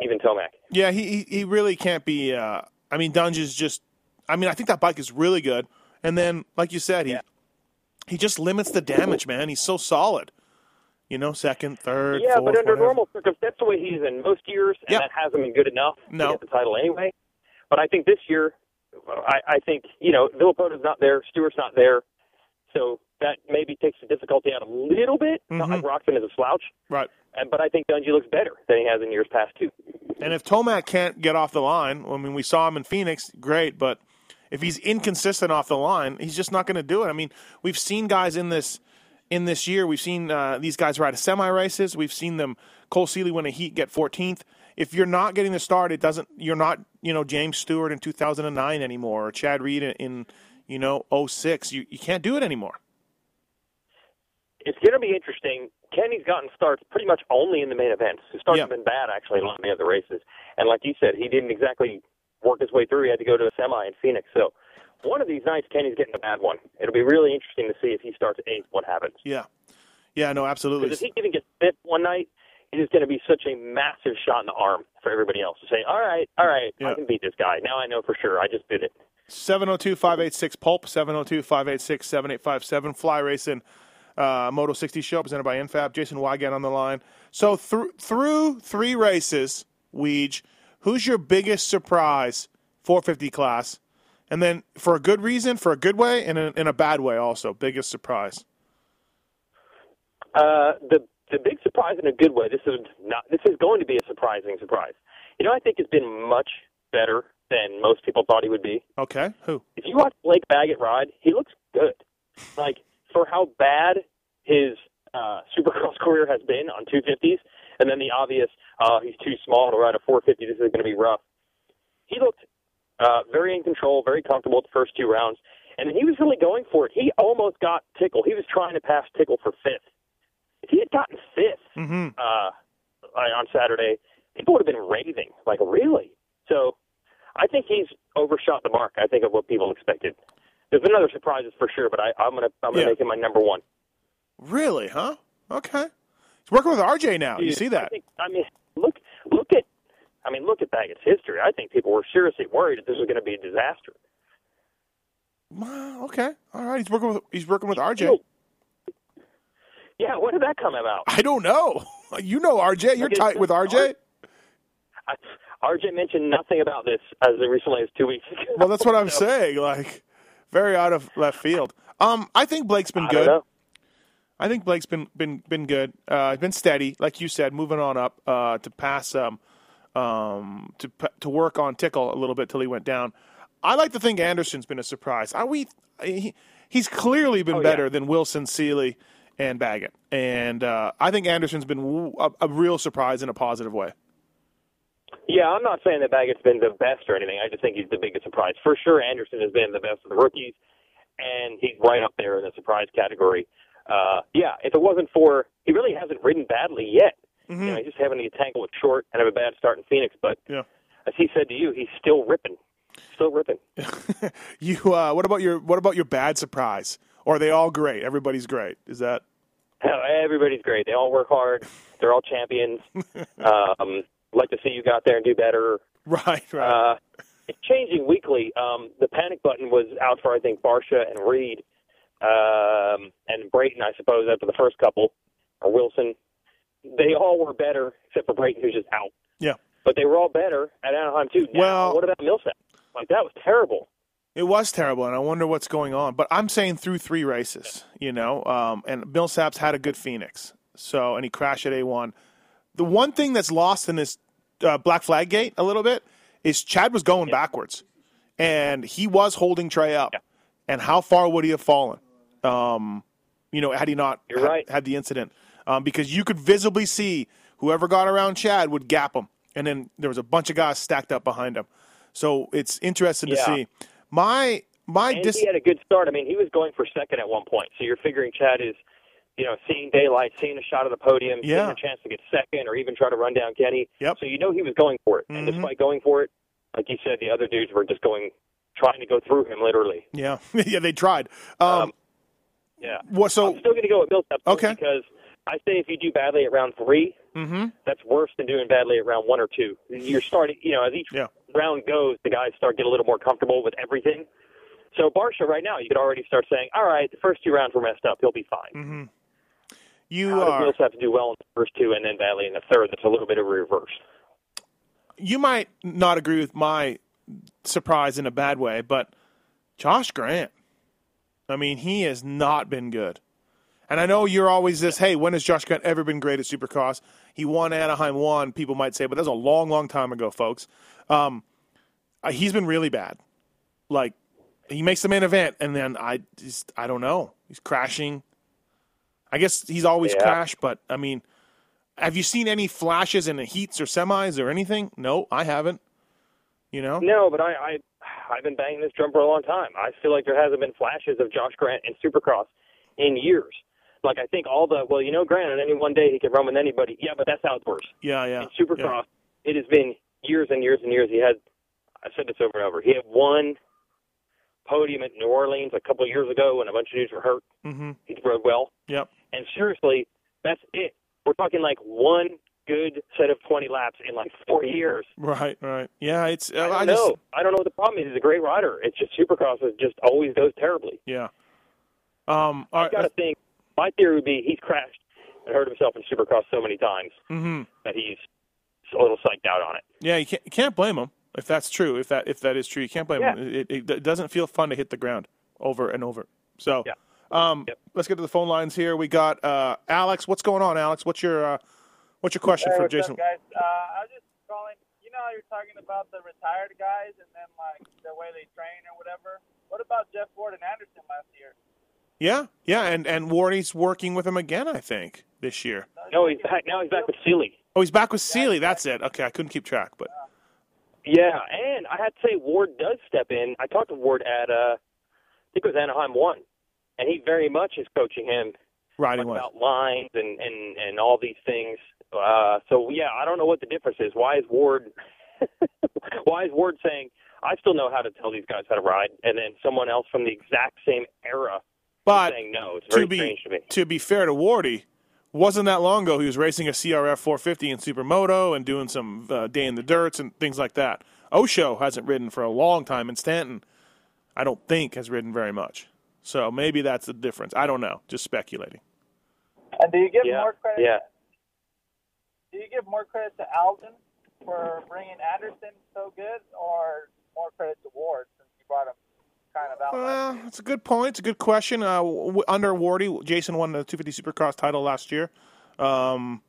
even Tomac. Yeah, he he, really can't be. Uh, I mean, Dunge is just. I mean, I think that bike is really good. And then, like you said, he Yeah. He just limits the damage, man. He's so solid. You know, second, third, Yeah, fourth, but under whatever. normal circumstances, that's the way he's in most years, and Yep. that hasn't been good enough No. to get the title anyway. But I think this year, I, I think you know Villopoto's not there, Stewart's not there, so that maybe takes the difficulty out a little bit. Not like Mhm. Roczen is a slouch, right. and but I think Dungey looks better than he has in years past too. And if Tomac can't get off the line, I mean, we saw him in Phoenix, great, but if he's inconsistent off the line, he's just not going to do it. I mean, we've seen guys in this in this year. We've seen uh, these guys ride semi races. We've seen them. Cole Seely win a heat, get 14th. If you're not getting the start, it doesn't. You're not, you know, James Stewart in 2009 anymore, or Chad Reed in, in you know, 06. You you can't do it anymore. it's going to be interesting. Kenny's gotten starts pretty much only in the main events. His starts Yeah. have been bad actually in a lot of the other races. And like you said, he didn't exactly work his way through. He had to go to a semi in Phoenix. So one of these nights, Kenny's getting a bad one. It'll be really interesting to see if he starts eighth. What happens? Yeah, yeah, no, absolutely. Because if he even gets fifth one night, it is going to be such a massive shot in the arm for everybody else to say, "All right, all right, Yeah. I can beat this guy. Now I know for sure. I just did it." 702 586 Pulp, 702 586 7857. Fly Racing uh, Moto 60 Show presented by NFAB. Jason Weigandt on the line. So through through three races, Weege, who's your biggest surprise 450 class? And then for a good reason, for a good way, and in, in a bad way also. Biggest surprise. Uh, the the big surprise in a good way. This is not. This is going to be a surprising surprise. You know, I think has been much better than most people thought he would be. Okay, who? If you watch Blake Baggett ride, he looks good. Like for how bad his uh, Supercross career has been on 250s, and then the obvious, uh, he's too small to ride a 450. This is going to be rough. He looked uh, very in control, very comfortable at the first two rounds, and he was really going for it. He almost got Tickle. He was trying to pass Tickle for fifth. If he had gotten 5th Mm-hmm. uh, on Saturday, people would have been raving. Like, really? So I think he's overshot the mark. I think of what people expected. There's been other surprises for sure, but I, I'm gonna I'm gonna Yeah. make him my number one. Really, huh? Okay. He's working with RJ now. You see I, that? think, I mean, look look at I mean, look at Baggett's history. I think people were seriously worried that this was going to be a disaster. Okay. All right. He's working with he's working with RJ. Yeah, when did that come about? I don't know. You know RJ. You're tight with RJ. I, RJ mentioned nothing about this as recently as two weeks ago. Well, that's what I'm saying. Like, very out of left field. Um, I think Blake's been I don't good. Know. I think Blake's been been been good. Uh, been steady, like you said, moving on up uh, to pass um, um, to to work on Tickle a little bit till he went down. I like to think Anderson's been a surprise. I we he, he's clearly been Oh, yeah. better than Wilson, Seely, and Baggett, and uh, I think Anderson's been a real surprise in a positive way. Yeah, I'm not saying that Baggett's been the best or anything. I just think he's the biggest surprise. For sure, Anderson has been the best of the rookies, and he's right up there in the surprise category. Uh, yeah, if it wasn't for he really hasn't ridden badly yet. You know, he's just having to get tangled with short and have a bad start in Phoenix. But Yeah. as he said to you, he's still ripping, still ripping. You uh, what about your what about your bad surprise? Or are they all great? Everybody's great. Is that Everybody's great. They all work hard. They're all champions. um, like to see you go out there and do better. right? Right. Uh, it's changing weekly. Um, the panic button was out for I think Barcia and Reed, um, and Brayton, I suppose, after the first couple, or Wilson. They all were better except for Brayton, who's just out. yeah. But they were all better at Anaheim too. Now, Well- what about Millsap? Like that was terrible. It was terrible, and I wonder what's going on. But I'm saying through three races, you know, um, and Millsap's had a good Phoenix, so and he crashed at A1. The one thing that's lost in this uh, Black Flag Gate a little bit is Chad was going backwards, and he was holding Trey up. Yeah. And how far would he have fallen? Um, you know, had he not right. had the incident, um, because you could visibly see whoever got around Chad would gap him, and then there was a bunch of guys stacked up behind him. So it's interesting to see. My my And dis- he had a good start. I mean, he was going for second at one point. So you're figuring Chad is, you know, seeing daylight, seeing a shot of the podium, Yeah. seeing a chance to get second or even try to run down Kenny. Yep. So you know he was going for it. And Mhm. despite going for it, like you said, the other dudes were just going, trying to go through him literally. Yeah, yeah, they tried. Um, Um, Yeah. what? So I'm still going to go with Millsap Okay. because I say if you do badly at round three, mhm. that's worse than doing badly at round one or two. You're starting, you know, as each Yeah. round goes, the guys start getting a little more comfortable with everything. So Barcia, right now, you could already start saying, "All right, the first two rounds were messed up. He'll be fine." Mm-hmm. you How does are Millsap to do well in the first two and then badly in the third? That's a little bit of a reverse. you might not agree with my surprise in a bad way, but Josh Grant. I mean, he has not been good. And I know you're always this, hey, when has Josh Grant ever been great at Supercross? He won Anaheim one, people might say, but that's a long, long time ago, folks. Um, uh, he's been really bad. Like, he makes the main event, and then I just, I don't know. He's crashing. I guess he's always Yeah. crashed, but I mean, have you seen any flashes in the heats or semis or anything? No, I haven't. You know? No, but I, I I've been banging this drum for a long time. I feel like there hasn't been flashes of Josh Grant in Supercross in years. Like I think all the well, you know, Grant on any one day he can run with anybody. Yeah, but that's outdoors. Yeah, yeah. in Supercross, it has been years and years and years. He had, I said this over and over. He had one podium at New Orleans a couple of years ago when a bunch of dudes were hurt. Mm-hmm. He rode well, Yep. and seriously, that's it. We're talking like one good set of 20 laps in like four years. Right, right. Yeah, it's. Uh, I don't I know. just. I don't know what the problem is. He's a great rider. It's just Supercross is just always goes terribly. Yeah. Um. All I right. got to think. My theory would be he's crashed and hurt himself in Supercross so many times mm-hmm. that he's a little psyched out on it. Yeah, you can't, you can't blame him if that's true. If that if that is true, you can't blame Yeah. him. It, it, it doesn't feel fun to hit the ground over and over. So, Yeah. um, Yep. let's get to the phone lines here. We got uh, Alex. What's going on, Alex? What's your uh, what's your question Hey, for Jason? up, guys? Uh, I was just calling. You know how you're talking about the retired guys and then like the way they train or whatever. What about Jeff Ward and Anderson last year? Yeah, yeah, and and Wardy's working with him again. I think this year. No, he's back now. He's back with Seely. Oh, he's back with Seely. That's it. Okay, I couldn't keep track, but Yeah, and I had to say Ward does step in. I talked to Ward at uh, I think it was Anaheim one, and he very much is coaching him riding about lines and and and all these things. Uh, so yeah, I don't know what the difference is. Why is Ward? why is Ward saying I still know how to tell these guys how to ride, and then someone else from the exact same era But saying no. It's to very be strange to me. to be fair to Wardy, wasn't that long ago he was racing a CRF 450 in Supermoto and doing some uh, day in the dirts and things like that. Osho hasn't ridden for a long time, and Stanton, I don't think, has ridden very much. So maybe that's the difference. I don't know. Just speculating. And do you give Yeah, more credit? yeah. Do you give more credit to Aldon for bringing Anderson so good, or more credit to Ward since you brought him kind of out? Well, it's a good point. It's a good question. Uh, w- under Wardy, Jason won the 250 Supercross title last year. Um,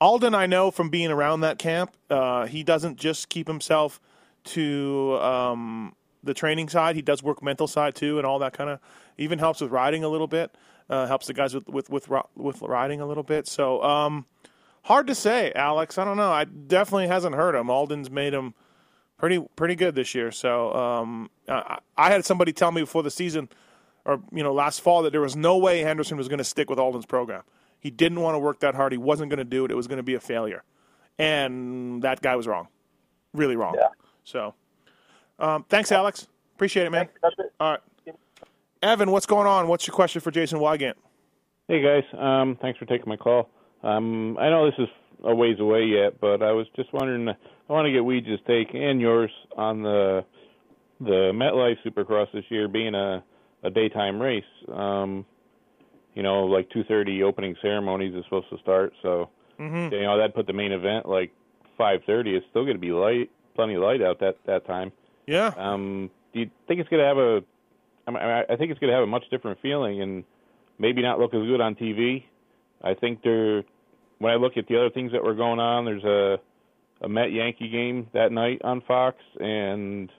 Aldon, I know from being around that camp, uh, he doesn't just keep himself to um, the training side. He does work mental side too, and all that kind of. Even helps with riding a little bit. Uh, helps the guys with with with with riding a little bit. So um, hard to say, Alex. I don't know. I definitely hasn't hurt him. Aldon's made him pretty pretty good this year. So um, I, I had somebody tell me before the season, or you know, last fall that there was no way Anderson was going to stick with Aldon's program. He didn't want to work that hard. He wasn't going to do it. It was going to be a failure, and that guy was wrong, really wrong. Yeah. So, um, thanks, Alex. Appreciate it, man. That's it. All right, Evan, what's going on? What's your question for Jason Weigandt? Hey guys, um, thanks for taking my call. Um, I know this is a ways away yet, but I was just wondering. I want to get Weege's take and yours on the the MetLife Supercross this year being a a daytime race. Um, you know, like 2:30 opening ceremonies is supposed to start, so Mm-hmm. you know that put the main event like 5:30. It's still going to be light, plenty of light out that that time. Yeah. Um, do you think it's going to have a? I, mean, I I think it's going to have a much different feeling and maybe not look as good on TV. I think there. When I look at the other things that were going on, there's a a Met Yankee game that night on Fox, and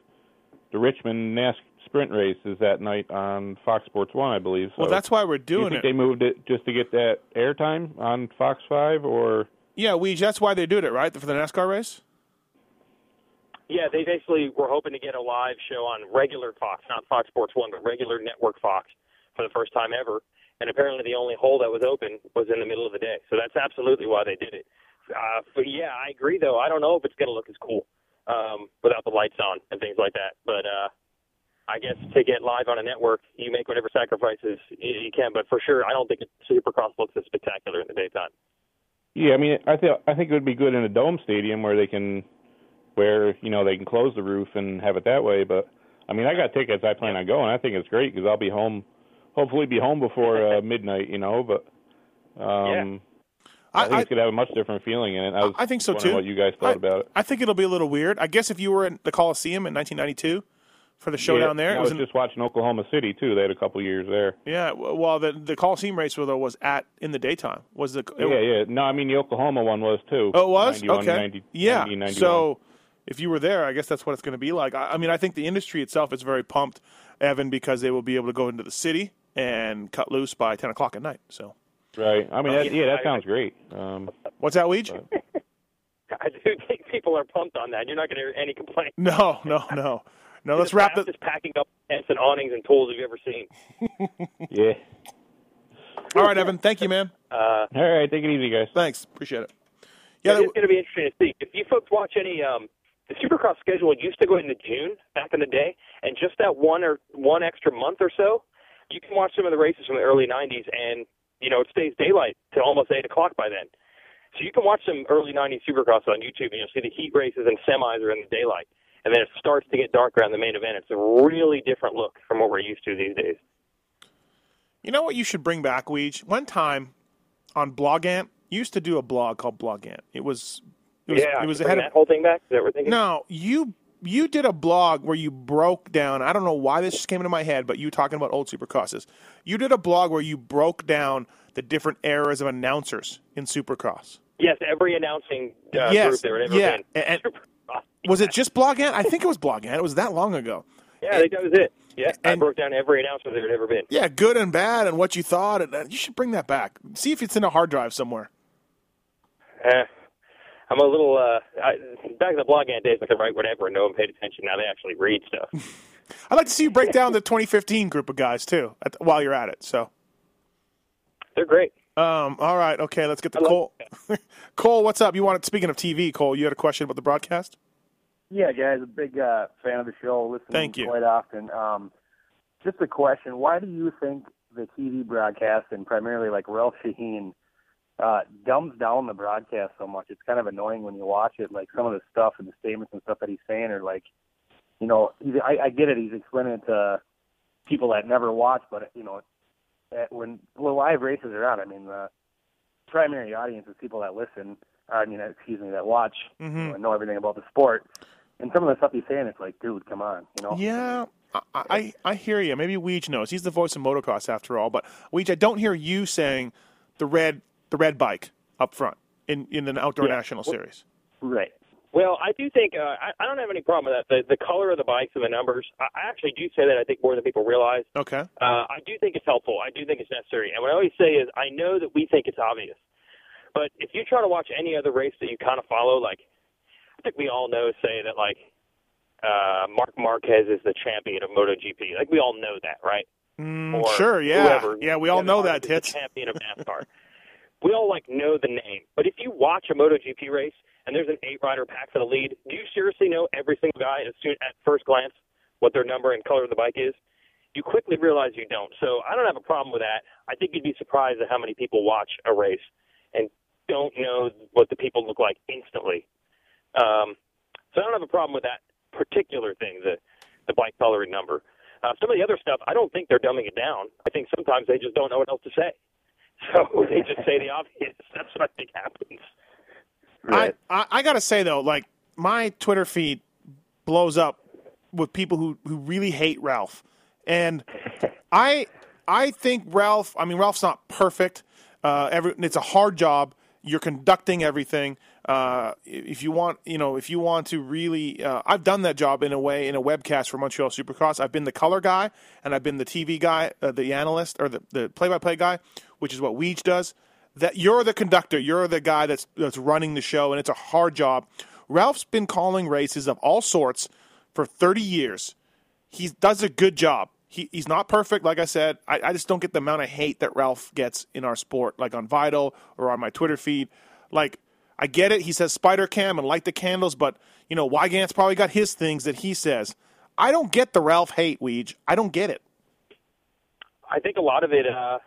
the Richmond NASCAR sprint race is that night on Fox Sports One, I believe. So well, that's why we're do you doing think it. they moved it just to get that airtime on Fox Five, or Yeah, we that's why they did it, right? For the NASCAR race. Yeah, they basically were hoping to get a live show on regular Fox, not Fox Sports One, but regular network Fox for the first time ever. And apparently, the only hole that was open was in the middle of the day. So that's absolutely why they did it. Uh, but yeah, I agree. Though I don't know if it's going to look as cool um, without the lights on and things like that. But uh, I guess to get live on a network, you make whatever sacrifices you, can. But for sure, I don't think Supercross looks as spectacular in the daytime. Yeah, I mean, I think I think it would be good in a dome stadium where they can, where you know they can close the roof and have it that way. But I mean, I got tickets. I plan on going. I think it's great because I'll be home, hopefully be home before uh, midnight. You know, but um, I, think I- it's gonna have a much different feeling in it. I, was I think so too. What you guys thought I, about it? I think it'll be a little weird. I guess if you were in the Coliseum in 1992 for the showdown yeah, there, I was was just watching Oklahoma City too. They had a couple years there. yeah. Well, the the Coliseum race though was at in the daytime. Was the yeah, yeah. No, I mean the Oklahoma one was too. Oh, it was 91, okay. 90, yeah. 90, so if you were there, I guess that's what it's going to be like. I, I mean, I think the industry itself is very pumped, Evan, because they will be able to go into the city and cut loose by 10 o'clock at night. So right. I mean, that, yeah, that sounds great. Um, what's that, Weege? I do think people are pumped on that. You're not going to hear any complaints. No, no, no, no. Let's The wrap this. fastest packing up tents and awnings and tools Have you've ever seen. yeah. All right, Evan. Thank you, man. Uh, All right, take it easy, guys. Thanks. Appreciate it. Yeah, Yeah, it's going to be interesting to see. If you folks watch any, um, the Supercross schedule used to go into June back in the day, and just that one or one extra month or so, you can watch some of the races from the early '90s, and you know it stays daylight till almost eight o'clock by then. So you can watch some early '90s Supercross on YouTube, and you'll see the heat races and semis are in the daylight, and then it starts to get dark around the main event. It's a really different look from what we're used to these days. You know what you should bring back, Weege? One time on Blogant, you used to do a blog called Blogant. It was it was yeah, it was ahead that of whole thing back. That we're thinking? No, you you did a blog where you broke down. I don't know why this just came into my head, but you talking about old supercrosses. You did a blog where you broke down the different eras of announcers in supercross. Yes, every announcing uh, yes, group there yeah. been. And, and was it just blog Blogant? I think it was blog Blogant. It was that long ago. Yeah, I think that was it. Yeah, I And- broke down every announcement there had ever been. Yeah, good and bad, and what you thought. And uh, you should bring that back. See if it's in a hard drive somewhere. Eh, I'm a little uh, I, back in the blogant days. I could write whatever, and no one paid attention. Now they actually read stuff. I'd like to see you break down the 2015 group of guys too, at, while you're at it. So. They're great. Um. All right. Okay. Let's get to Cole. Cole, what's up? You wanted speaking of TV, Cole. You had a question about the broadcast. Yeah, guys, a big uh, fan of the show. Listen Thank you. quite often. Um, just a question: Why do you think the TV broadcast and primarily like Ralph Sheheen uh, dumbs down the broadcast so much? It's kind of annoying when you watch it. Like some of the stuff and the statements and stuff that he's saying are like, you know, I, I get it. He's explaining it to people that never watch, but you know, at, when live races are on, I mean, the primary audience is people that listen. I mean, excuse me, that watch Mm-hmm. know, and know everything about the sport. And some of the stuff he's saying, it's like, dude, come on, you know. Yeah, I, I I hear you. Maybe Weege knows. He's the voice of motocross after all. But Weege, I don't hear you saying the red the red bike up front in in the outdoor Yeah. national series. Right. Well, I do think uh, I, I don't have any problem with that. The, the color of the bikes and the numbers, I, I actually do say that. I think more than people realize. Okay. Uh, I do think it's helpful. I do think it's necessary. And what I always say is, I know that we think it's obvious, but if you try to watch any other race that you kind of follow, like I think we all know, say that like uh, Marc Marquez is the champion of MotoGP. Like we all know that, right? Mm, Or sure, yeah, whoever. yeah. We all know that. that, is the tits. champion of NASCAR. we all like know the name, but if you watch a MotoGP race and there's an eight-rider pack for the lead, do you seriously know every single guy as soon at first glance what their number and color of the bike is? You quickly realize you don't. So I don't have a problem with that. I think you'd be surprised at how many people watch a race and don't know what the people look like instantly. Um, so I don't have a problem with that particular thing, the the bike color and number. Uh, some of the other stuff, I don't think they're dumbing it down. I think sometimes they just don't know what else to say. So they just say the obvious. That's what I think happens. I, I I gotta say though, like my Twitter feed blows up with people who who really hate Ralph, and I I think Ralph. I mean, Ralph's not perfect. Uh, every it's a hard job. You're conducting everything. Uh, if you want, you know, if you want to really, uh, I've done that job in a way in a webcast for Montreal Supercross. I've been the color guy and I've been the TV guy, uh, the analyst or the the play by play guy, which is what Weege does. That you're the conductor, you're the guy that's that's running the show, and it's a hard job. Ralph's been calling races of all sorts for 30 years. He does a good job. He, he's not perfect, like I said. I, I just don't get the amount of hate that Ralph gets in our sport, like on Vital or on my Twitter feed. Like, I get it. He says Spider Cam and light the candles, but, you know, Weigandt's probably got his things that he says. I don't get the Ralph hate, Weege. I don't get it. I think a lot of it, uh,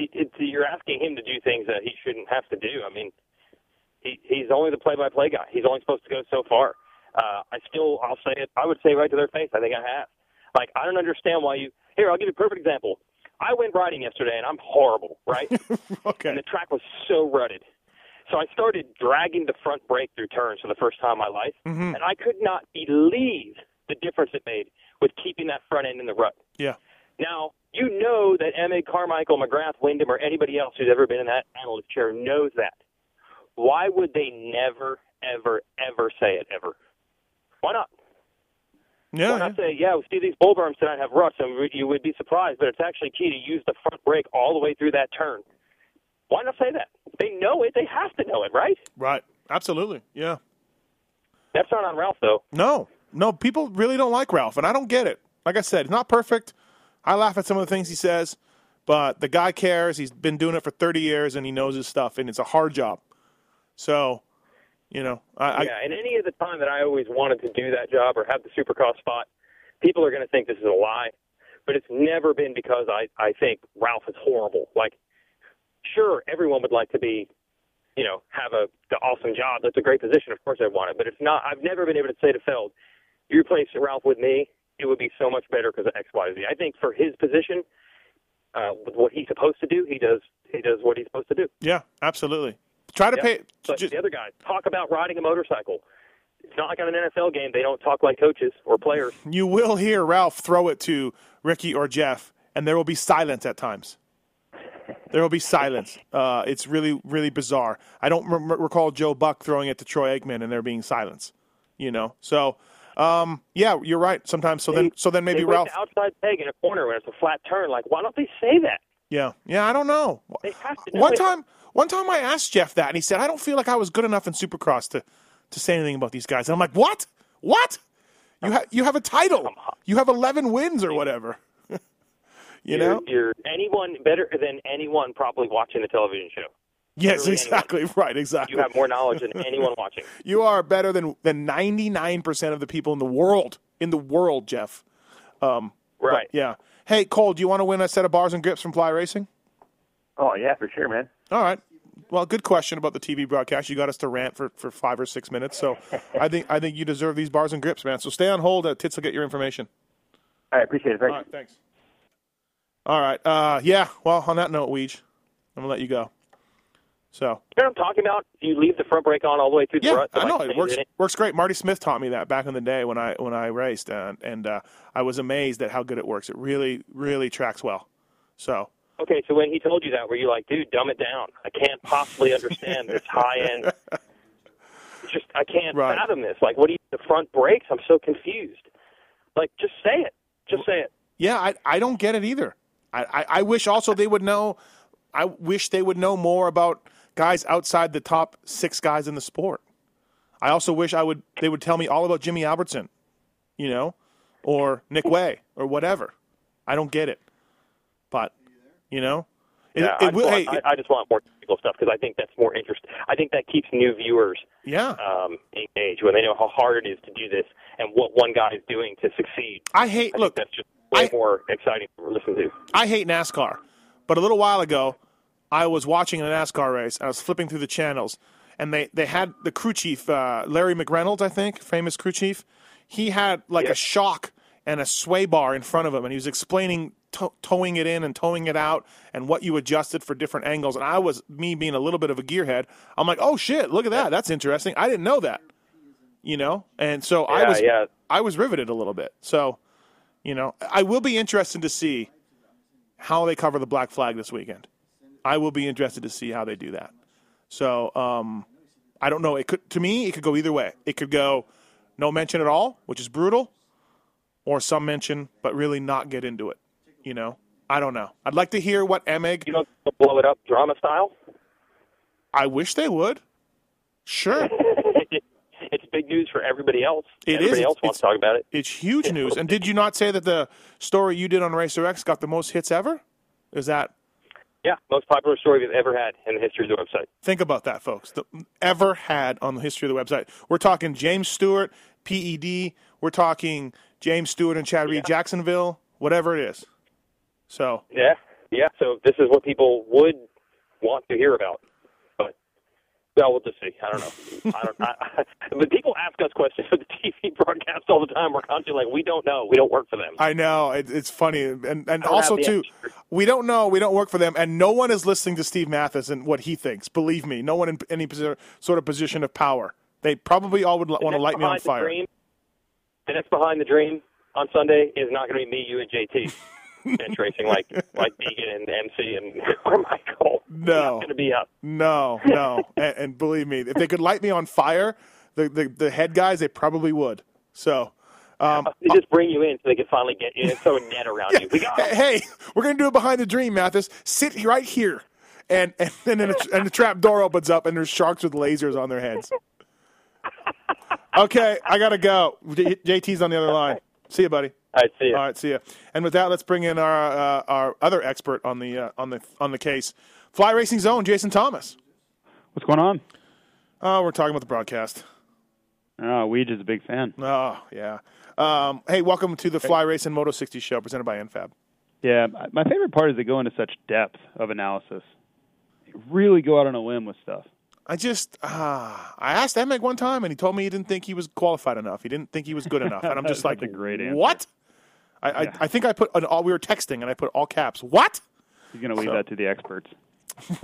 it, it, you're asking him to do things that he shouldn't have to do. I mean, he, he's only the play-by-play guy. He's only supposed to go so far. Uh, I still, I'll say it. I would say right to their face. I think I have. Like, I don't understand why you. Here, I'll give you a perfect example. I went riding yesterday, and I'm horrible, right? okay. And the track was so rutted. So I started dragging the front brake through turns for the first time in my life, Mhm. and I could not believe the difference it made with keeping that front end in the rut. Yeah. Now, you know that M.A. Carmichael, McGrath, Windham, or anybody else who's ever been in that analyst chair knows that. Why would they never, ever, ever say it, ever? Why not? Yeah. Why not say, yeah, we see these bulb arms tonight have rust, and you would be surprised, but it's actually key to use the front brake all the way through that turn. Why not say that? They know it. They have to know it, right? Right. Absolutely. Yeah. That's not on Ralph, though. No, no, people really don't like Ralph, and I don't get it. Like I said, it's not perfect. I laugh at some of the things he says, but the guy cares. He's been doing it for 30 years, and he knows his stuff, and it's a hard job. So, you know, I, yeah, and any of the time that I always wanted to do that job or have the supercross spot, people are going to think this is a lie. But it's never been because I I think Ralph is horrible. Like, sure, everyone would like to be, you know, have a the awesome job. That's a great position. Of course, I want it. But it's not. I've never been able to say to Feld, "You replace Ralph with me, it would be so much better because of X, Y, Z." I think for his position, uh, with what he's supposed to do, he does he does what he's supposed to do. Yeah, absolutely. Try to Yeah. pay. But the other guys talk about riding a motorcycle. It's not like on an NFL game; they don't talk like coaches or players. You will hear Ralph throw it to Ricky or Jeff, and there will be silence at times. There will be silence. Uh, it's really, really bizarre. I don't re- recall Joe Buck throwing it to Troy Aikman and there being silence. You know, so um, yeah, you're right. Sometimes, so then, so then maybe they Ralph. outside peg in a corner when it's a flat turn. Like, why don't they say that? Yeah, yeah, I don't know. They have to. One it. time, one time I asked Jeff that, and he said, "I don't feel like I was good enough in Supercross to to say anything about these guys." And I'm like, "What? What? You have you have a title. You have 11 wins or whatever." you you're, know? you're anyone better than anyone probably watching the television show. Yes, Literally exactly. Right, exactly. You have more knowledge than anyone watching. You are better than than ninety nine percent of the people in the world. In the world, Jeff. Um, but, Right. yeah. Hey, Cole, do you want to win a set of bars and grips from Fly Racing? Oh yeah, for sure, man. All right. Well, good question about the TV broadcast. You got us to rant for, for five or six minutes, so I think I think you deserve these bars and grips, man. So stay on hold. Uh, Tits will get your information. I appreciate it. Thanks. All right, thanks. All right. Uh, yeah. Well, on that note, Weege, I'm gonna let you go. So You know what I'm talking about? You leave the front brake on all the way through the yeah, rut. I know it works. change Works great. Marty Smith taught me that back in the day when I when I raced, and and uh, I was amazed at how good it works. It really really tracks well. So Okay, so when he told you that, were you like, dude, dumb it down? I can't possibly understand this high end. Just, I can't Right. fathom this. Like, what do you, the front brakes? I'm so confused. Like, just say it. Just say it. Yeah, I I don't get it either. I, I, I wish also they would know. I wish they would know more about guys outside the top six guys in the sport. I also wish I would they would tell me all about Jimmy Albertson, you know, or Nick Wey or whatever. I don't get it, but you know, it, yeah, it I, will. just Hey, want, I, I just want more technical stuff because I think that's more interesting. I think that keeps new viewers yeah. um, engaged when they know how hard it is to do this and what one guy is doing to succeed. I hate. I Look, that's just way more exciting to listen to. I hate NASCAR, but a little while ago, I was watching a NASCAR race. I was flipping through the channels, and they, they had the crew chief, uh, Larry McReynolds, I think, famous crew chief. He had like a shock and a sway bar in front of him, and he was explaining to- towing it in and towing it out and what you adjusted for different angles. And I was, me being a little bit of a gearhead, I'm like, oh shit, look at that. That's interesting. I didn't know that. You know? And so I was yeah. I was riveted a little bit. So, you know, I will be interested to see how they cover the black flag this weekend. I will be interested to see how they do that. So, um, I don't know. It could to me, it could go either way. It could go no mention at all, which is brutal, or some mention but really not get into it. You know, I don't know. I'd like to hear what Emig. You know, blow it up drama style. I wish they would. Sure, it's big news for everybody else. It is. everybody else It's- wants to talk about it. it's huge news. And did you not say that the story you did on Racer X got the most hits ever? Is that Yeah, most popular story we've ever had in the history of the website. Think about that, folks. The, ever had on the history of the website. We're talking James Stewart, PED. We're talking James Stewart and Chad Reed, Jacksonville, whatever it is. So, Yeah, yeah. So this is what people would want to hear about, well, we'll just see. I don't know. I don't. I, I, but people ask us questions for the TV broadcast all the time. We're constantly like, we don't know. We don't work for them. I know it, it's funny, and and also too, we don't know. We don't work for them, and no one is listening to Steve Matthes and what he thinks. Believe me, no one in any sort of position of power. They probably all would want to light me on fire. Dream, the next behind the dream on Sunday is not going to be me, you, and JT. Bench racing like like Deegan and MC and Carmichael. No, going to be up. No, no, and, and believe me, if they could light me on fire, the the, the head guys, they probably would. So. Um, They just bring you in so they can finally get you and throw a net around you. We got hey, hey, we're gonna do it behind the dream, Matthes. Sit right here, and and and then a, and the trap door opens up, and there's sharks with lasers on their heads. Okay, I gotta go. J- JT's on the other line. See you, buddy. All right, see you. All right, see you. And with that, let's bring in our uh, our other expert on the uh, on the on the case, Fly Racing Zone, Jason Thomas. What's going on? Oh, we're talking about the broadcast. Oh, Weege is a big fan. Oh, yeah. Um, hey, welcome to the Fly Racing Moto 60 show presented by NFAB. Yeah, my favorite part is they go into such depth of analysis. They really go out on a limb with stuff. I just, uh, I asked Emig one time, and he told me he didn't think he was qualified enough. He didn't think he was good enough, and I'm just like, That's a great answer. what? I, I, I think I put an all. We were texting, and I put all caps. What? You're going to leave So- that to the experts.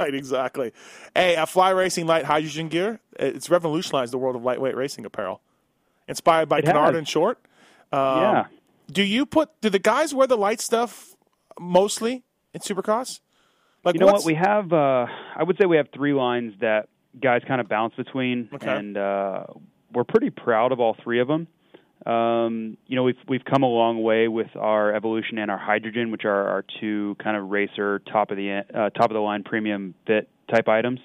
right, exactly. Hey, a Fly Racing Lite Hydrogen gear. It's revolutionized the world of lightweight racing apparel. Inspired by It Canard has. and Short. Um, Yeah. Do you put? Do the guys wear the light stuff mostly in Supercross? Like you know what? We have, uh, I would say we have three lines that guys kind of bounce between, Okay. and uh, we're pretty proud of all three of them. Um, you know, we've we've come a long way with our evolution and our hydrogen, which are our two kind of racer top of the uh, top of the line premium fit type items.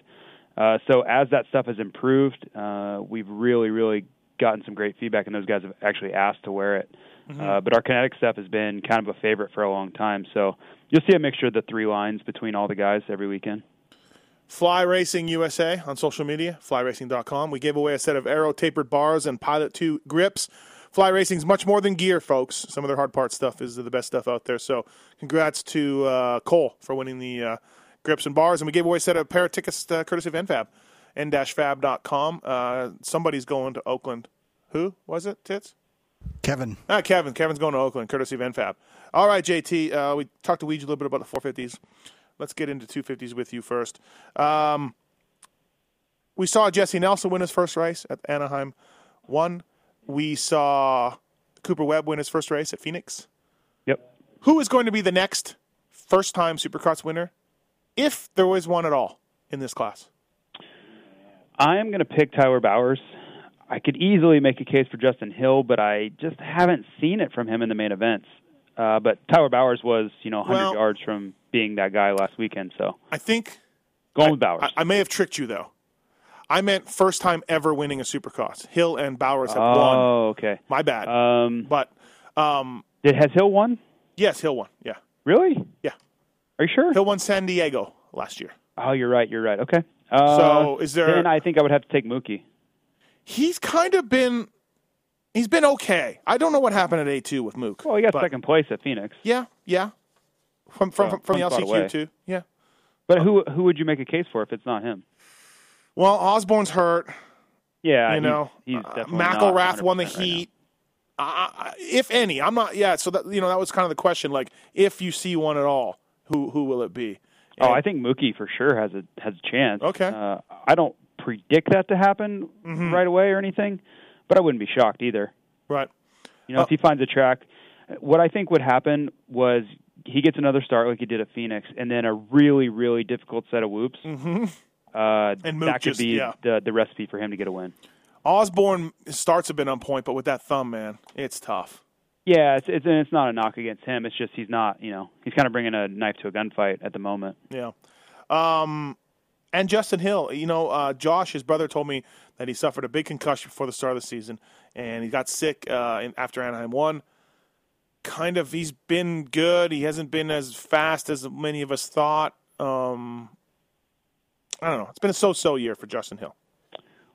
Uh, so as that stuff has improved, uh, we've really really gotten some great feedback, and those guys have actually asked to wear it. Uh, but our kinetic stuff has been kind of a favorite for a long time. So you'll see a mixture of the three lines between all the guys every weekend. Fly Racing USA on social media, flyracing.com. We gave away a set of Aero tapered bars and Pilot 2 grips. Fly Racing's much more than gear, folks. Some of their hard part stuff is the best stuff out there. So, congrats to uh, Cole for winning the uh, grips and bars. And we gave away a set of pair of tickets uh, courtesy of NFAB, n-fab.com. Uh, somebody's going to Oakland. Who was it, Tits? Kevin. Ah, Kevin. Kevin's going to Oakland, courtesy of NFAB. All right, JT. Uh, we talked to Weege a little bit about the 450s. Let's get into 250s with you first. Um, we saw Jessy Nelson win his first race at Anaheim. One. We saw Cooper Webb win his first race at Phoenix. Yep. Who is going to be the next first time Supercross winner, if there was one at all in this class? I am going to pick Tyler Bowers. I could easily make a case for Justin Hill, but I just haven't seen it from him in the main events. Uh, but Tyler Bowers was, you know, 100 Well- yards from being that guy last weekend. So I think going with Bowers. I, I may have tricked you though. I meant first time ever winning a Supercross. Hill and Bowers have won. oh, okay. My bad. Um, but um, did has Hill won? yes, Hill won. Yeah, Really? yeah. Are you sure? Hill won San Diego last year. Oh, you're right. You're right. Okay. Uh, So, is there- Then I think I would have to take Mookie. He's kind of been. He's been okay. I don't know what happened at A two with Mook. Well, he got but- second place at Phoenix. Yeah, yeah. From from So, from the LCQ away. too. Yeah. But who who would you make a case for if it's not him? Well, Osborne's hurt. Yeah, you know, he's uh, McElrath won the 100% right heat. Uh, if any, I'm not. Yeah, so that you know that was kind of the question. Like, if you see one at all, who who will it be? Oh, I think Mookie for sure has a has a chance. Okay. Uh, I don't predict that to happen Mhm. right away or anything, but I wouldn't be shocked either. Right. You know, if he finds a track, what I think would happen was he gets another start like he did at Phoenix, and then a really really difficult set of whoops. Mm-hmm. Uh, And Mook that could just- be yeah. the the recipe for him to get a win. Osborne starts have been on point, but with that thumb, man, it's tough. Yeah, it's it's, and it's not a knock against him. It's just he's not. You know, he's kind of bringing a knife to a gunfight at the moment. Yeah. Um, and Justin Hill, you know, uh, Josh, his brother, told me that he suffered a big concussion before the start of the season, and he got sick uh, in, after Anaheim won. Kind of, he's been good. He hasn't been as fast as many of us thought. Um, I don't know. It's been a so-so year for Justin Hill.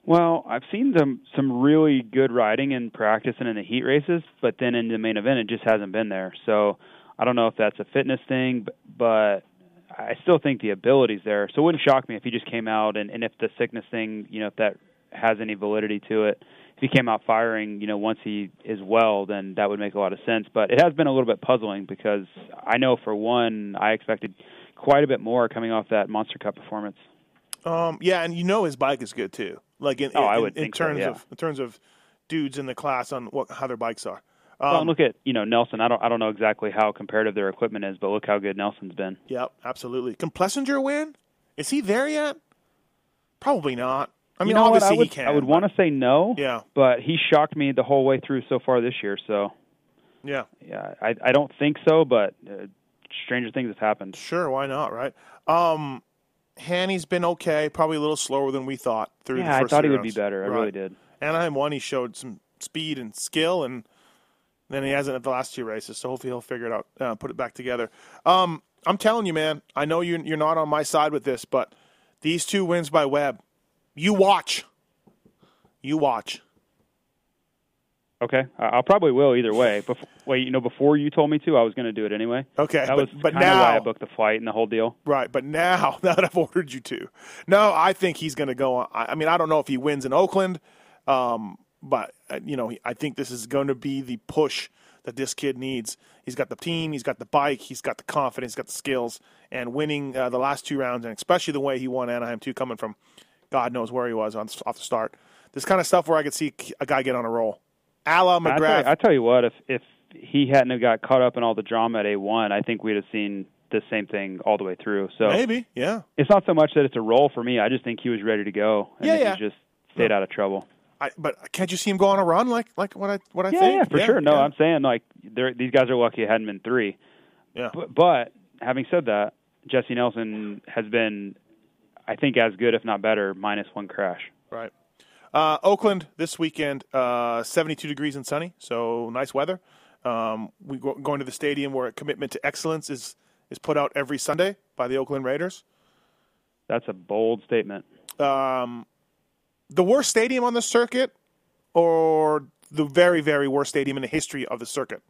Well, I've seen them some really good riding in practice and in the heat races, but then in the main event, it just hasn't been there. So I don't know if that's a fitness thing, but, but I still think the ability's there. So it wouldn't shock me if he just came out and, and if the sickness thing, you know, if that has any validity to it. If he came out firing, you know, once he is well, then that would make a lot of sense. But it has been a little bit puzzling because I know for one, I expected quite a bit more coming off that Monster Cup performance. Um, yeah, and you know his bike is good too. Like in, Oh, I would in think so, terms yeah. of in terms of dudes in the class on what how their bikes are. Um, well, look at you know Nelson. I don't I don't know exactly how comparative their equipment is, but look how good Nelson's been. Yep, absolutely. Can Plessinger win? Is he there yet? Probably not. I mean, you know obviously I would, he can. I would want to say no. Yeah. But he shocked me the whole way through so far this year. So Yeah. yeah, I I don't think so, but uh, stranger things have happened. Sure, why not? Right. Um, Hanny's been okay. Probably a little slower than we thought through Yeah, the I thought he would be better. I Right. really did. Anaheim one, he showed some speed and skill, and then he hasn't at the last two races. So hopefully he'll figure it out, uh, put it back together. Um, I'm telling you, man. I know you're you're not on my side with this, but these two wins by Webb, you watch. You watch. Okay, I- I'll probably will either way. Before, wait, you know, before you told me to, I was going to do it anyway. Okay, that but- was but kind of why I booked the flight and the whole deal. Right, but now, now that I've ordered you to, no, I think he's going to go. On, I I mean, I don't know if he wins in Oakland, um, but uh, you know, I think this is going to be the push that this kid needs. He's got the team, he's got the bike, he's got the confidence, he's got the skills, and winning uh, the last two rounds, and especially the way he won Anaheim two, coming from God knows where he was on off the start. This kind of stuff where I could see a guy get on a roll. A la I tell, McGrath. I tell you what, if if he hadn't have got caught up in all the drama at A one, I think we'd have seen the same thing all the way through. So Maybe, yeah. it's not so much that it's a role for me. I just think he was ready to go, and Yeah, yeah. he just stayed out of trouble. I, but can't you see him go on a run like like what I what I yeah, think? yeah, for sure. No, yeah. I'm saying like these guys are lucky it hadn't been three. Yeah. But, but having said that, Jessy Nelson has been, I think, as good if not better, minus one crash. Right. Uh, Oakland this weekend, uh, 72 degrees and sunny, so nice weather. Um, we go, going to the stadium where a commitment to excellence is is put out every Sunday by the Oakland Raiders. That's a bold statement. Um, the worst stadium on the circuit, or the very very worst stadium in the history of the circuit?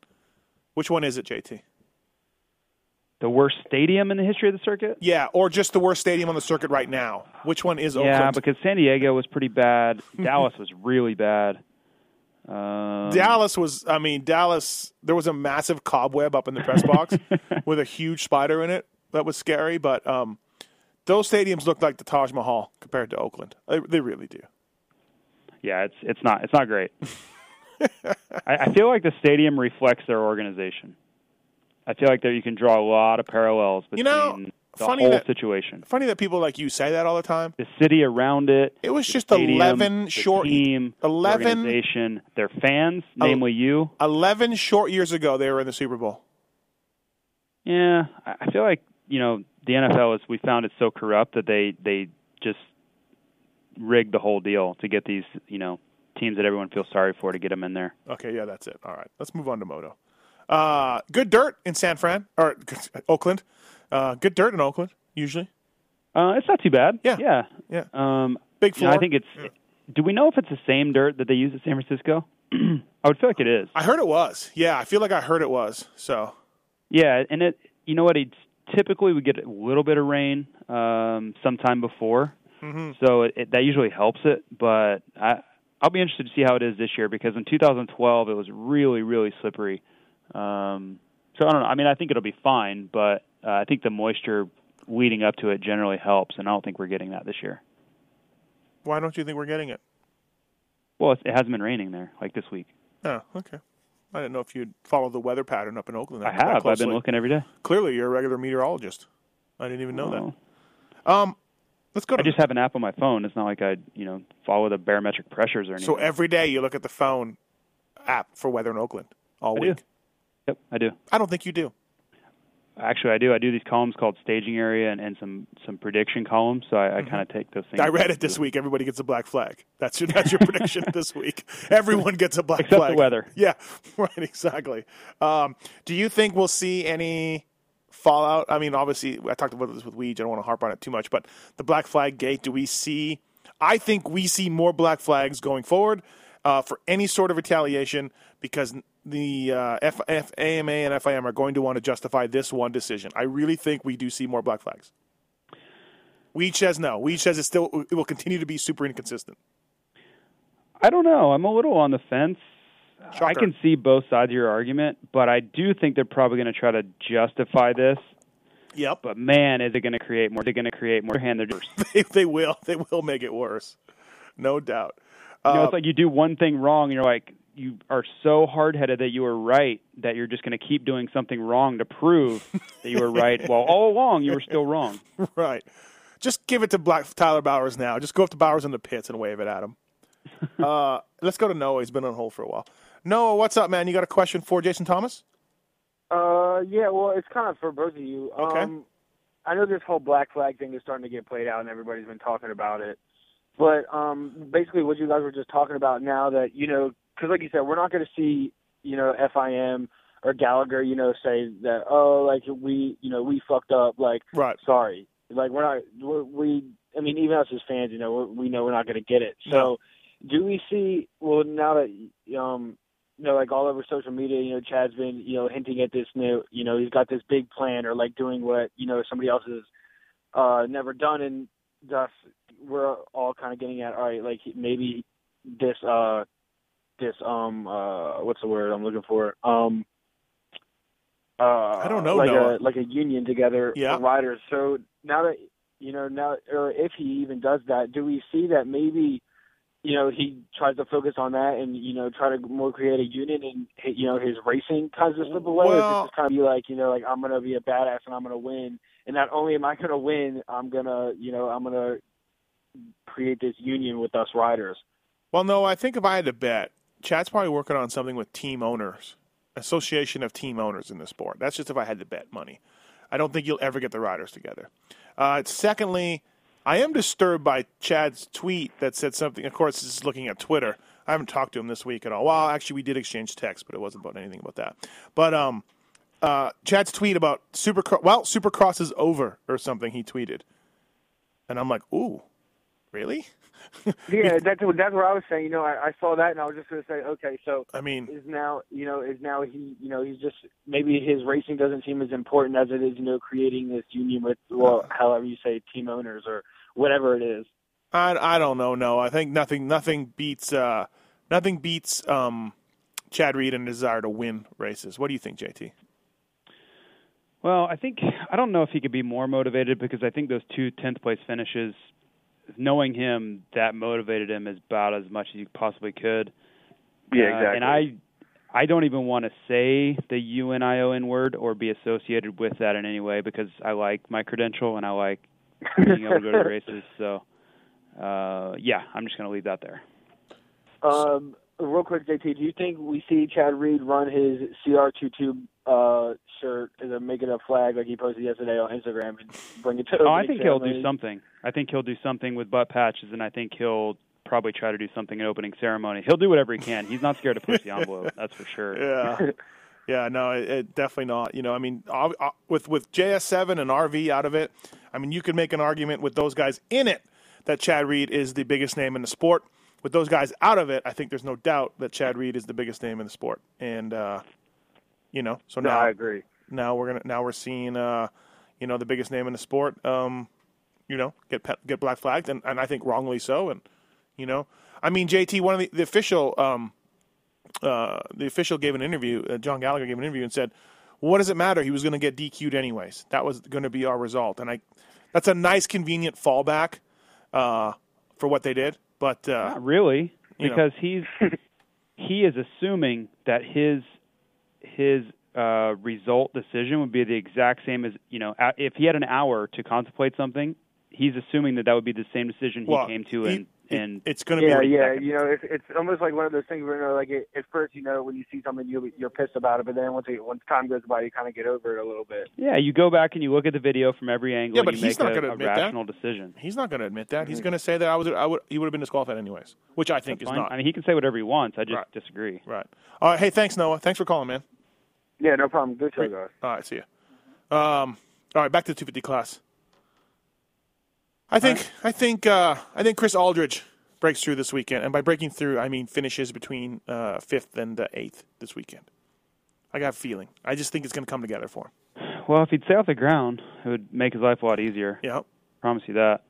Which one is it, JT? The worst stadium in the history of the circuit? Yeah, or just the worst stadium on the circuit right now. Which one is Yeah, because San Diego was pretty bad. Dallas was really bad. Um, Dallas was, I mean, Dallas, there was a massive cobweb up in the press box with a huge spider in it. That was scary, but um, those stadiums look like the Taj Mahal compared to Oakland. They, they really do. Yeah, it's it's not it's not great. I, I feel like the stadium reflects their organization. I feel like there you can draw a lot of parallels You between know, the funny whole that- situation. Funny that people like you say that all the time. The city around it. It was just stadium, 11 the short- team, the 11 organization, their fans, El- namely you. 11 short years ago, they were in the Super Bowl. Yeah, I I feel like you know the NFL is. We found it so corrupt that they they just rigged the whole deal to get these you know teams that everyone feels sorry for to get them in there. Okay, yeah, that's it. All right, let's move on to Moto. Uh, good dirt in San Fran or Oakland. Uh, good dirt in Oakland usually. Uh, it's not too bad. Yeah, yeah, yeah. Um, Big you know, I think it's. Do we know if it's the same dirt that they use at San Francisco? I would feel like it is. I heard it was. Yeah, I feel like I heard it was. So Yeah, and it. You know what? It's typically we get a little bit of rain um, sometime before, Mhm. so it, it, that usually helps it. But I, I'll be interested to see how it is this year because in 2012 it was really, really slippery. Um, so I don't know. I mean, I think it'll be fine, but uh, I think the moisture leading up to it generally helps, and I don't think we're getting that this year. why don't you think we're getting it? Well, it's, it hasn't been raining there like this week. Oh, okay. I didn't know if you'd follow the weather pattern up in Oakland. I have. I've been looking every day. Clearly, you're a regular meteorologist. I didn't even know Oh. that. Um, let's go. To I just have an app on my phone. It's not like I, you know, follow the barometric pressures or anything. so every day you look at the phone app for weather in Oakland all I do. Yep, I do. I don't think you do. Actually, I do. I do these columns called staging area and, and some some prediction columns. So I, I kind of take those things. Mm-hmm. I read it this week. Everybody gets a black flag. That's your that's your prediction this week. Everyone gets a black Except the flag. weather. Yeah, right. Exactly. Um, do you think we'll see any fallout? I mean, obviously, I talked about this with Weege. I don't want to harp on it too much, but the black flag gate. Do we see? I think we see more black flags going forward uh, for any sort of retaliation because the uh, F- F- AMA and FIM are going to want to justify this one decision. I really think we do see more black flags. Weege says no. Weege says it still it will continue to be super inconsistent. I don't know. I'm a little on the fence. I can see both sides of your argument, but I do think they're probably going to try to justify this. Yep. But man, is it going to create more? They're going to create more. Hand they're just. they, they will. They will make it worse, no doubt. You know, Uh, it's like you do one thing wrong, and you're like, you are so hard headed that you were right that you're just going to keep doing something wrong to prove that you were right. Well, all along you were still wrong. right. Just give it to Black Tyler Bowers now. Just go up to Bowers in the pits and wave it at him. uh, let's go to Noah. He's been on hold for a while. Noah, what's up, man? You got a question for Jason Thomas? Uh, yeah, well, it's kind of for both of you. Okay. Um, I know this whole black flag thing is starting to get played out, and everybody's been talking about it. But um, basically, what you guys were just talking about now that you know, because like you said, we're not going to see you know FIM or Gallagher, you know, say that oh, like we, you know, we fucked up, like right, sorry, like we're not, we're, we, I mean, even us as fans, you know, we're, we know we're not going to get it. So, do we see? Well, now that um, you know, like all over social media, you know, Chad's been, you know, hinting at this new, you know, he's got this big plan or like doing what, you know, somebody else has uh never done and thus we're all kind of getting at all right, like maybe this uh this um uh what's the word I'm looking for? Um uh I don't know, like Noah. a like a union together Yeah. for riders. So now that you know, now or if he even does that, do we see that maybe you know, he tries to focus on that and, you know, try to more create a union and, you know, his racing kinds of slip away. Well- kind of be like, you know, like, I'm going to be a badass and I'm going to win. And not only am I going to win, I'm going to, you know, I'm going to create this union with us riders. Well, no, I think if I had to bet, Chad's probably working on something with team owners, association of team owners in the sport. That's just if I had to bet money. I don't think you'll ever get the riders together. Uh, secondly, I am disturbed by Chad's tweet that said something. Of course, this is looking at Twitter. I haven't talked to him this week at all. Well, actually, we did exchange texts, but it wasn't about anything about that. But um, uh, Chad's tweet about Supercross. Well, Supercross is over or something. He tweeted. And I'm like, ooh, really? Yeah, that's what that's what I was saying. You know, I, I saw that and I was just going to say, okay, so I mean, is now you know is now he you know he's just maybe his racing doesn't seem as important as it is you know creating this union with well however you say team owners or whatever it is. I, I don't know. No, I think nothing nothing beats uh, nothing beats um, Chad Reed and his desire to win races. What do you think, JT? Well, I think I don't know if he could be more motivated because I think those two tenth place finishes, knowing him, that motivated him as about as much as you possibly could. Yeah, Uh, exactly. and I, I don't even want to say the U N I O N word or be associated with that in any way because I like my credential and I like being able to go to races. So, uh, yeah, I'm just going to leave that there. Um, real quick, JT, do you think we see Chad Reed run his CR22 uh, shirt as a make it a flag like he posted yesterday on Instagram and bring it to? Oh, I opening think he'll do something. I think he'll do something with butt patches, and I think he'll probably try to do something in opening ceremony. He'll do whatever he can. He's not scared to push the envelope. That's for sure. Yeah. Yeah, no, it, it definitely not. You know, I mean, ob- uh, with with JS7 and RV out of it, I mean, you could make an argument with those guys in it that Chad Reed is the biggest name in the sport. With those guys out of it, I think there's no doubt that Chad Reed is the biggest name in the sport. And uh, you know, so No, now I agree. Now we're gonna now we're seeing uh, you know the biggest name in the sport. Um, you know, get pe- get black flagged, and, and I think wrongly so. And you know, I mean, JT, one of the, the official um, uh, the official gave an interview. Uh, John Gallagher gave an interview and said, "What does it matter? He was going to get DQ'd anyways. That was going to be our result." And I, that's a nice, convenient fallback uh, for what they did. But uh, Not really, you know. because he's he is assuming that his his uh, result decision would be the exact same as you know if he had an hour to contemplate something. He's assuming that that would be the same decision he Well, came to, he- and and it's going to be, yeah, yeah. You know, it's it's almost like one of those things where you know, like at first, you know, when you see something, you you're pissed about it, but then once it, once time goes by, you kind of get over it a little bit. Yeah, you go back and you look at the video from every angle. Yeah, and but you he's make not a, gonna a admit that. rational decision. He's not going to admit that. He's going to say that I was I would he would have been disqualified anyways, which I think That's is fine. not. I mean, he can say whatever he wants. I just Right. disagree. Right. All right. Hey, thanks, Noah. Thanks for calling, man. Yeah, no problem. Good show, guys. All right. See you. Um. All right. Back to the 250 class. I think I think uh, I think Chris Alldredge breaks through this weekend, and by breaking through, I mean finishes between uh, fifth and uh, eighth this weekend. I got a feeling. I just think it's going to come together for him. Well, if he'd stay off the ground, it would make his life a lot easier. Yeah. Promise you that.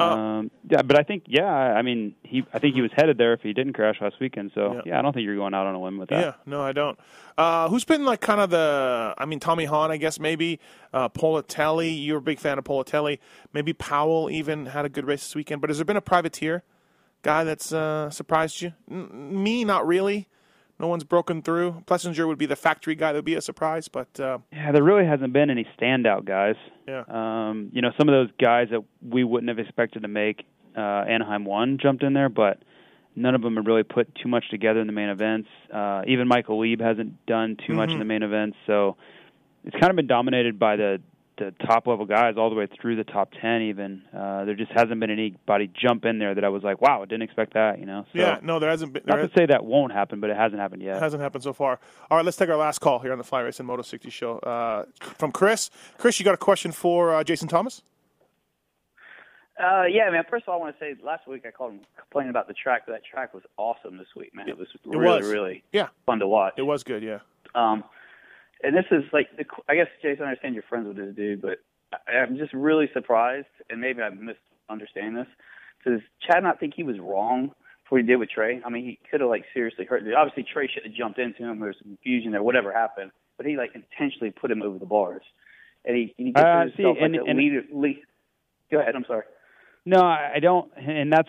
Uh, um, yeah, but I think, yeah, I mean, he, I think he was headed there if he didn't crash last weekend. So, Yeah. yeah, I don't think you're going out on a limb with that. Yeah, no, I don't. Uh, who's been like kind of the? I mean, Tommy Hahn, I guess maybe. Uh, Politelli, you're a big fan of Politelli. Maybe Powell even had a good race this weekend. But has there been a privateer guy that's uh, surprised you? N- me, not really. No one's broken through. Plessinger would be the factory guy that would be a surprise, but uh, Yeah, there really hasn't been any standout guys. Yeah. Um, you know, some of those guys that we wouldn't have expected to make uh, Anaheim one jumped in there, but none of them have really put too much together in the main events. Uh, even Michael Leib hasn't done too much in Mhm. the main events, so it's kind of been dominated by the the top level guys all the way through the top ten. Even uh, there just hasn't been anybody jump in there that I was like, wow, I didn't expect that. You know. So, yeah, no, there hasn't been. There Not to say that won't happen, but it hasn't happened yet. It hasn't happened so far. All right, let's take our last call here on the Fly Racing Moto 60 show uh, from Chris. Chris, you got a question for uh, Jason Thomas? Uh, yeah, man. First of all, I want to say last week I called him complaining about the track. But that track was awesome this week, man. It was It really, was. really Yeah. fun to watch. It was good, yeah. Um, and this is like, the, I guess Jason, I understand you're friends with this dude, but I, I'm just really surprised, and maybe I'm misunderstanding this. Does Chad not think he was wrong for what he did with Trey? I mean, he could have like seriously hurt. Obviously, Trey should have jumped into him. There was some confusion there, whatever happened, but he like intentionally put him over the bars, and he, he gets Uh, see, like and- and- leader. Le- Go ahead. I'm sorry. No, I I don't, and that's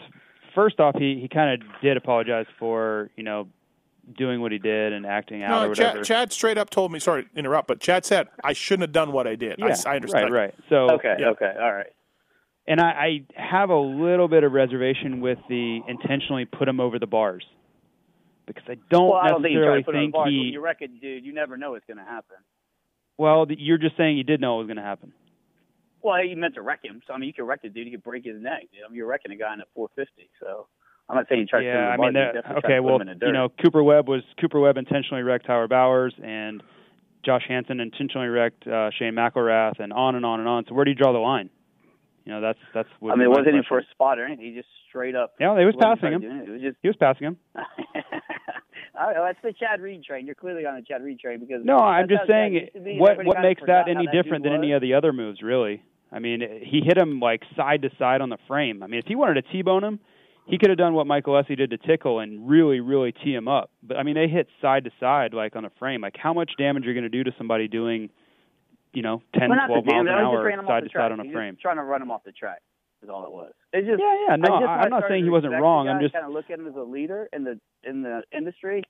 first off. He he kind of did apologize for you know doing what he did and acting out or No, whatever. Chad, Chad straight up told me, sorry to interrupt, but Chad said, I shouldn't have done what I did. I, yeah, I understand. Right, right. So okay, yeah. okay, all right. and I, I have a little bit of reservation with the intentionally put him over the bars because I don't well, I don't think necessarily to put it on the think bars. When he. you wreck it, dude, you never know what's going to happen. Well, you're just saying you did know it was going to happen. Well, he meant to wreck him. So I mean, you could wreck the dude. You could break his neck. I mean, you're wrecking a guy in a 450. So I'm not saying you tried to yeah, I mean, that, okay. Well, him in the you know, Cooper Webb was Cooper Webb intentionally wrecked Howard Bowers, and Josh Hansen intentionally wrecked uh, Shane McElrath, and on and on and on. So where do you draw the line? You know, that's that's. What I mean, it wasn't even for a spot or anything. He just straight up. Yeah, they was passing him. anything. It was just He was passing him. Oh, that's the Chad Reed train. You're clearly on the Chad Reed train because No, I'm just saying used to be, and what what makes that any dude different than was. any of the other moves, really. I mean, he hit him like side to side on the frame. I mean, if he wanted to T-bone him, he could have done what Mike Alessi did to Tickle and really, really tee him up. But I mean, they hit side to side like on a frame. Like, how much damage are you going to do to somebody doing, you know, 10, Well, 12 miles an just hour ran him off side to side on a frame? trying to run him off the track. Is all it was. It's just Yeah, yeah, no, I just, I'm not saying he wasn't wrong, I'm just- kind of look at him as a leader in the in the industry.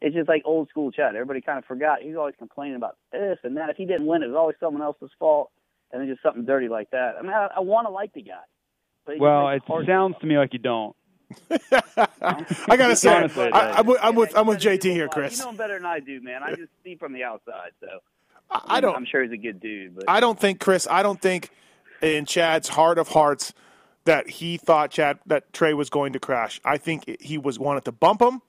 It's just like old school Chad. Everybody kind of forgot. He's always complaining about this and that. If he didn't win, it was always someone else's fault, and then just something dirty like that. I mean, I, I want to like the guy. But Well, it sounds to me like you don't. I gotta say, Honestly, I, I'm with, I'm with I'm with JT here, Chris. You know him better than I do, man. I just see from the outside, so I don't- I'm sure he's a good dude, but I don't think Chris. I don't think in Chad's heart of hearts that he thought Chad that Trey was going to crash. I think he was wanted to bump him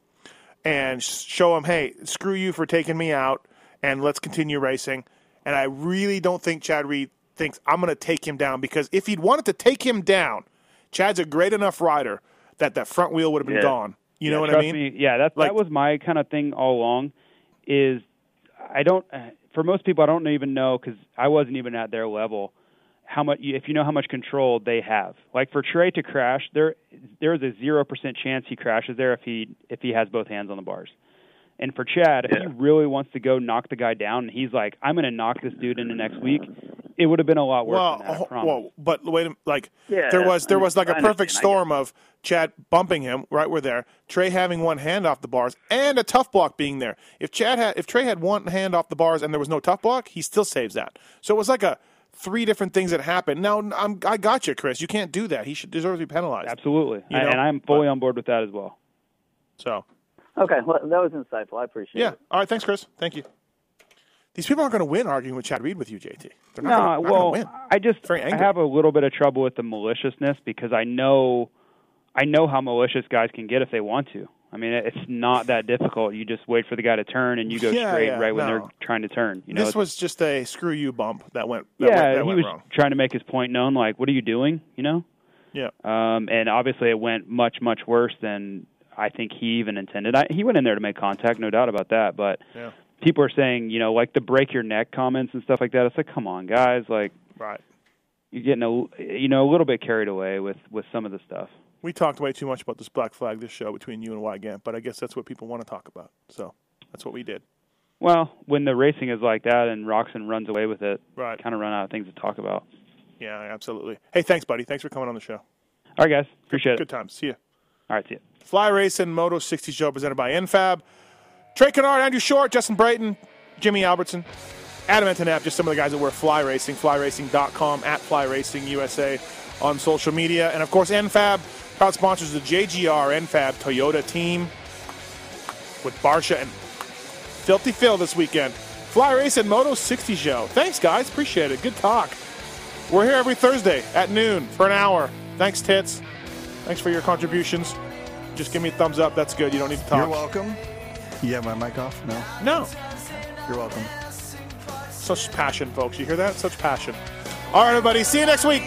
and show him, hey, screw you for taking me out, and let's continue racing. And I really don't think Chad Reed thinks I'm going to take him down because if he'd wanted to take him down, Chad's a great enough rider that that front wheel would have been Yeah. gone. You Yeah, know what I mean? Me, yeah, that Like- that was my kind of thing all along. Is I don't for most people I don't even know because I wasn't even at their level. How much if you know how much control they have? Like for Trey to crash, there there is a zero percent chance he crashes there if he if he has both hands on the bars. And for Chad, if he really wants to go knock the guy down, and he's like, "I'm going to knock this dude into next week," it would have been a lot worse well, than that. I well, but wait, a- like Yeah, there was there was like a perfect storm of Chad bumping him right where there, Trey having one hand off the bars, and a tough block being there. If Chad had if Trey had one hand off the bars and there was no tough block, he still saves that. So it was like a three different things that happened. Now I'm I got you, Chris. You can't do that. He should deserve to be penalized. Absolutely, You and, know? and I'm fully on board with that as well. So okay, well, that was insightful. I appreciate yeah. it. Yeah. All right. Thanks, Chris. Thank you. These people aren't going to win arguing with Chad Reed with you, JT. They're not no, gonna, well, win. I just Very I have a little bit of trouble with the maliciousness because I know I know how malicious guys can get if they want to. I mean, it's not that difficult. You just wait for the guy to turn and you go Yeah, straight yeah, right when they're trying to turn. You know, this was just a screw you bump that went. That yeah, went, that he went was wrong. trying to make his point known. Like, what are you doing? You know. Yeah. Um, and obviously, it went much much worse than I think he even intended. I, he went in there to make contact, no doubt about that. But Yeah. people are saying, you know, like the break your neck comments and stuff like that. It's like, come on, guys, like Right. you're getting a you know a little bit carried away with with some of the stuff. We talked way too much about this black flag this show between you and Weigandt, but I guess that's what people want to talk about. So that's what we did. Well, when the racing is like that and Roczen runs away with it, Right. kind of run out of things to talk about. Yeah, absolutely. Hey, thanks, buddy. Thanks for coming on the show. All right, guys, appreciate Good it. Good times. See you. All right, see you. Fly Racing Moto 60 show presented by NFAB. Trey Canard, Andrew Short, Justin Brayton, Jimmy Albertson, Adam Enticknap, just some of the guys that were Fly Racing, flyracing.com, at Fly Racing USA on social media. And of course, NFAB, proud sponsors of the JGR NFAB Toyota team with Barcia and Filthy Phil this weekend. Fly Racing Moto 60 show. Thanks, guys. Appreciate it. Good talk. We're here every Thursday at noon for an hour. Thanks, Tits. Thanks for your contributions. Just give me a thumbs up. That's good. You don't need to talk. You're welcome. You have my mic off? No. No. You're welcome. Such passion, folks. You hear that? Such passion. All right, everybody. See you next week.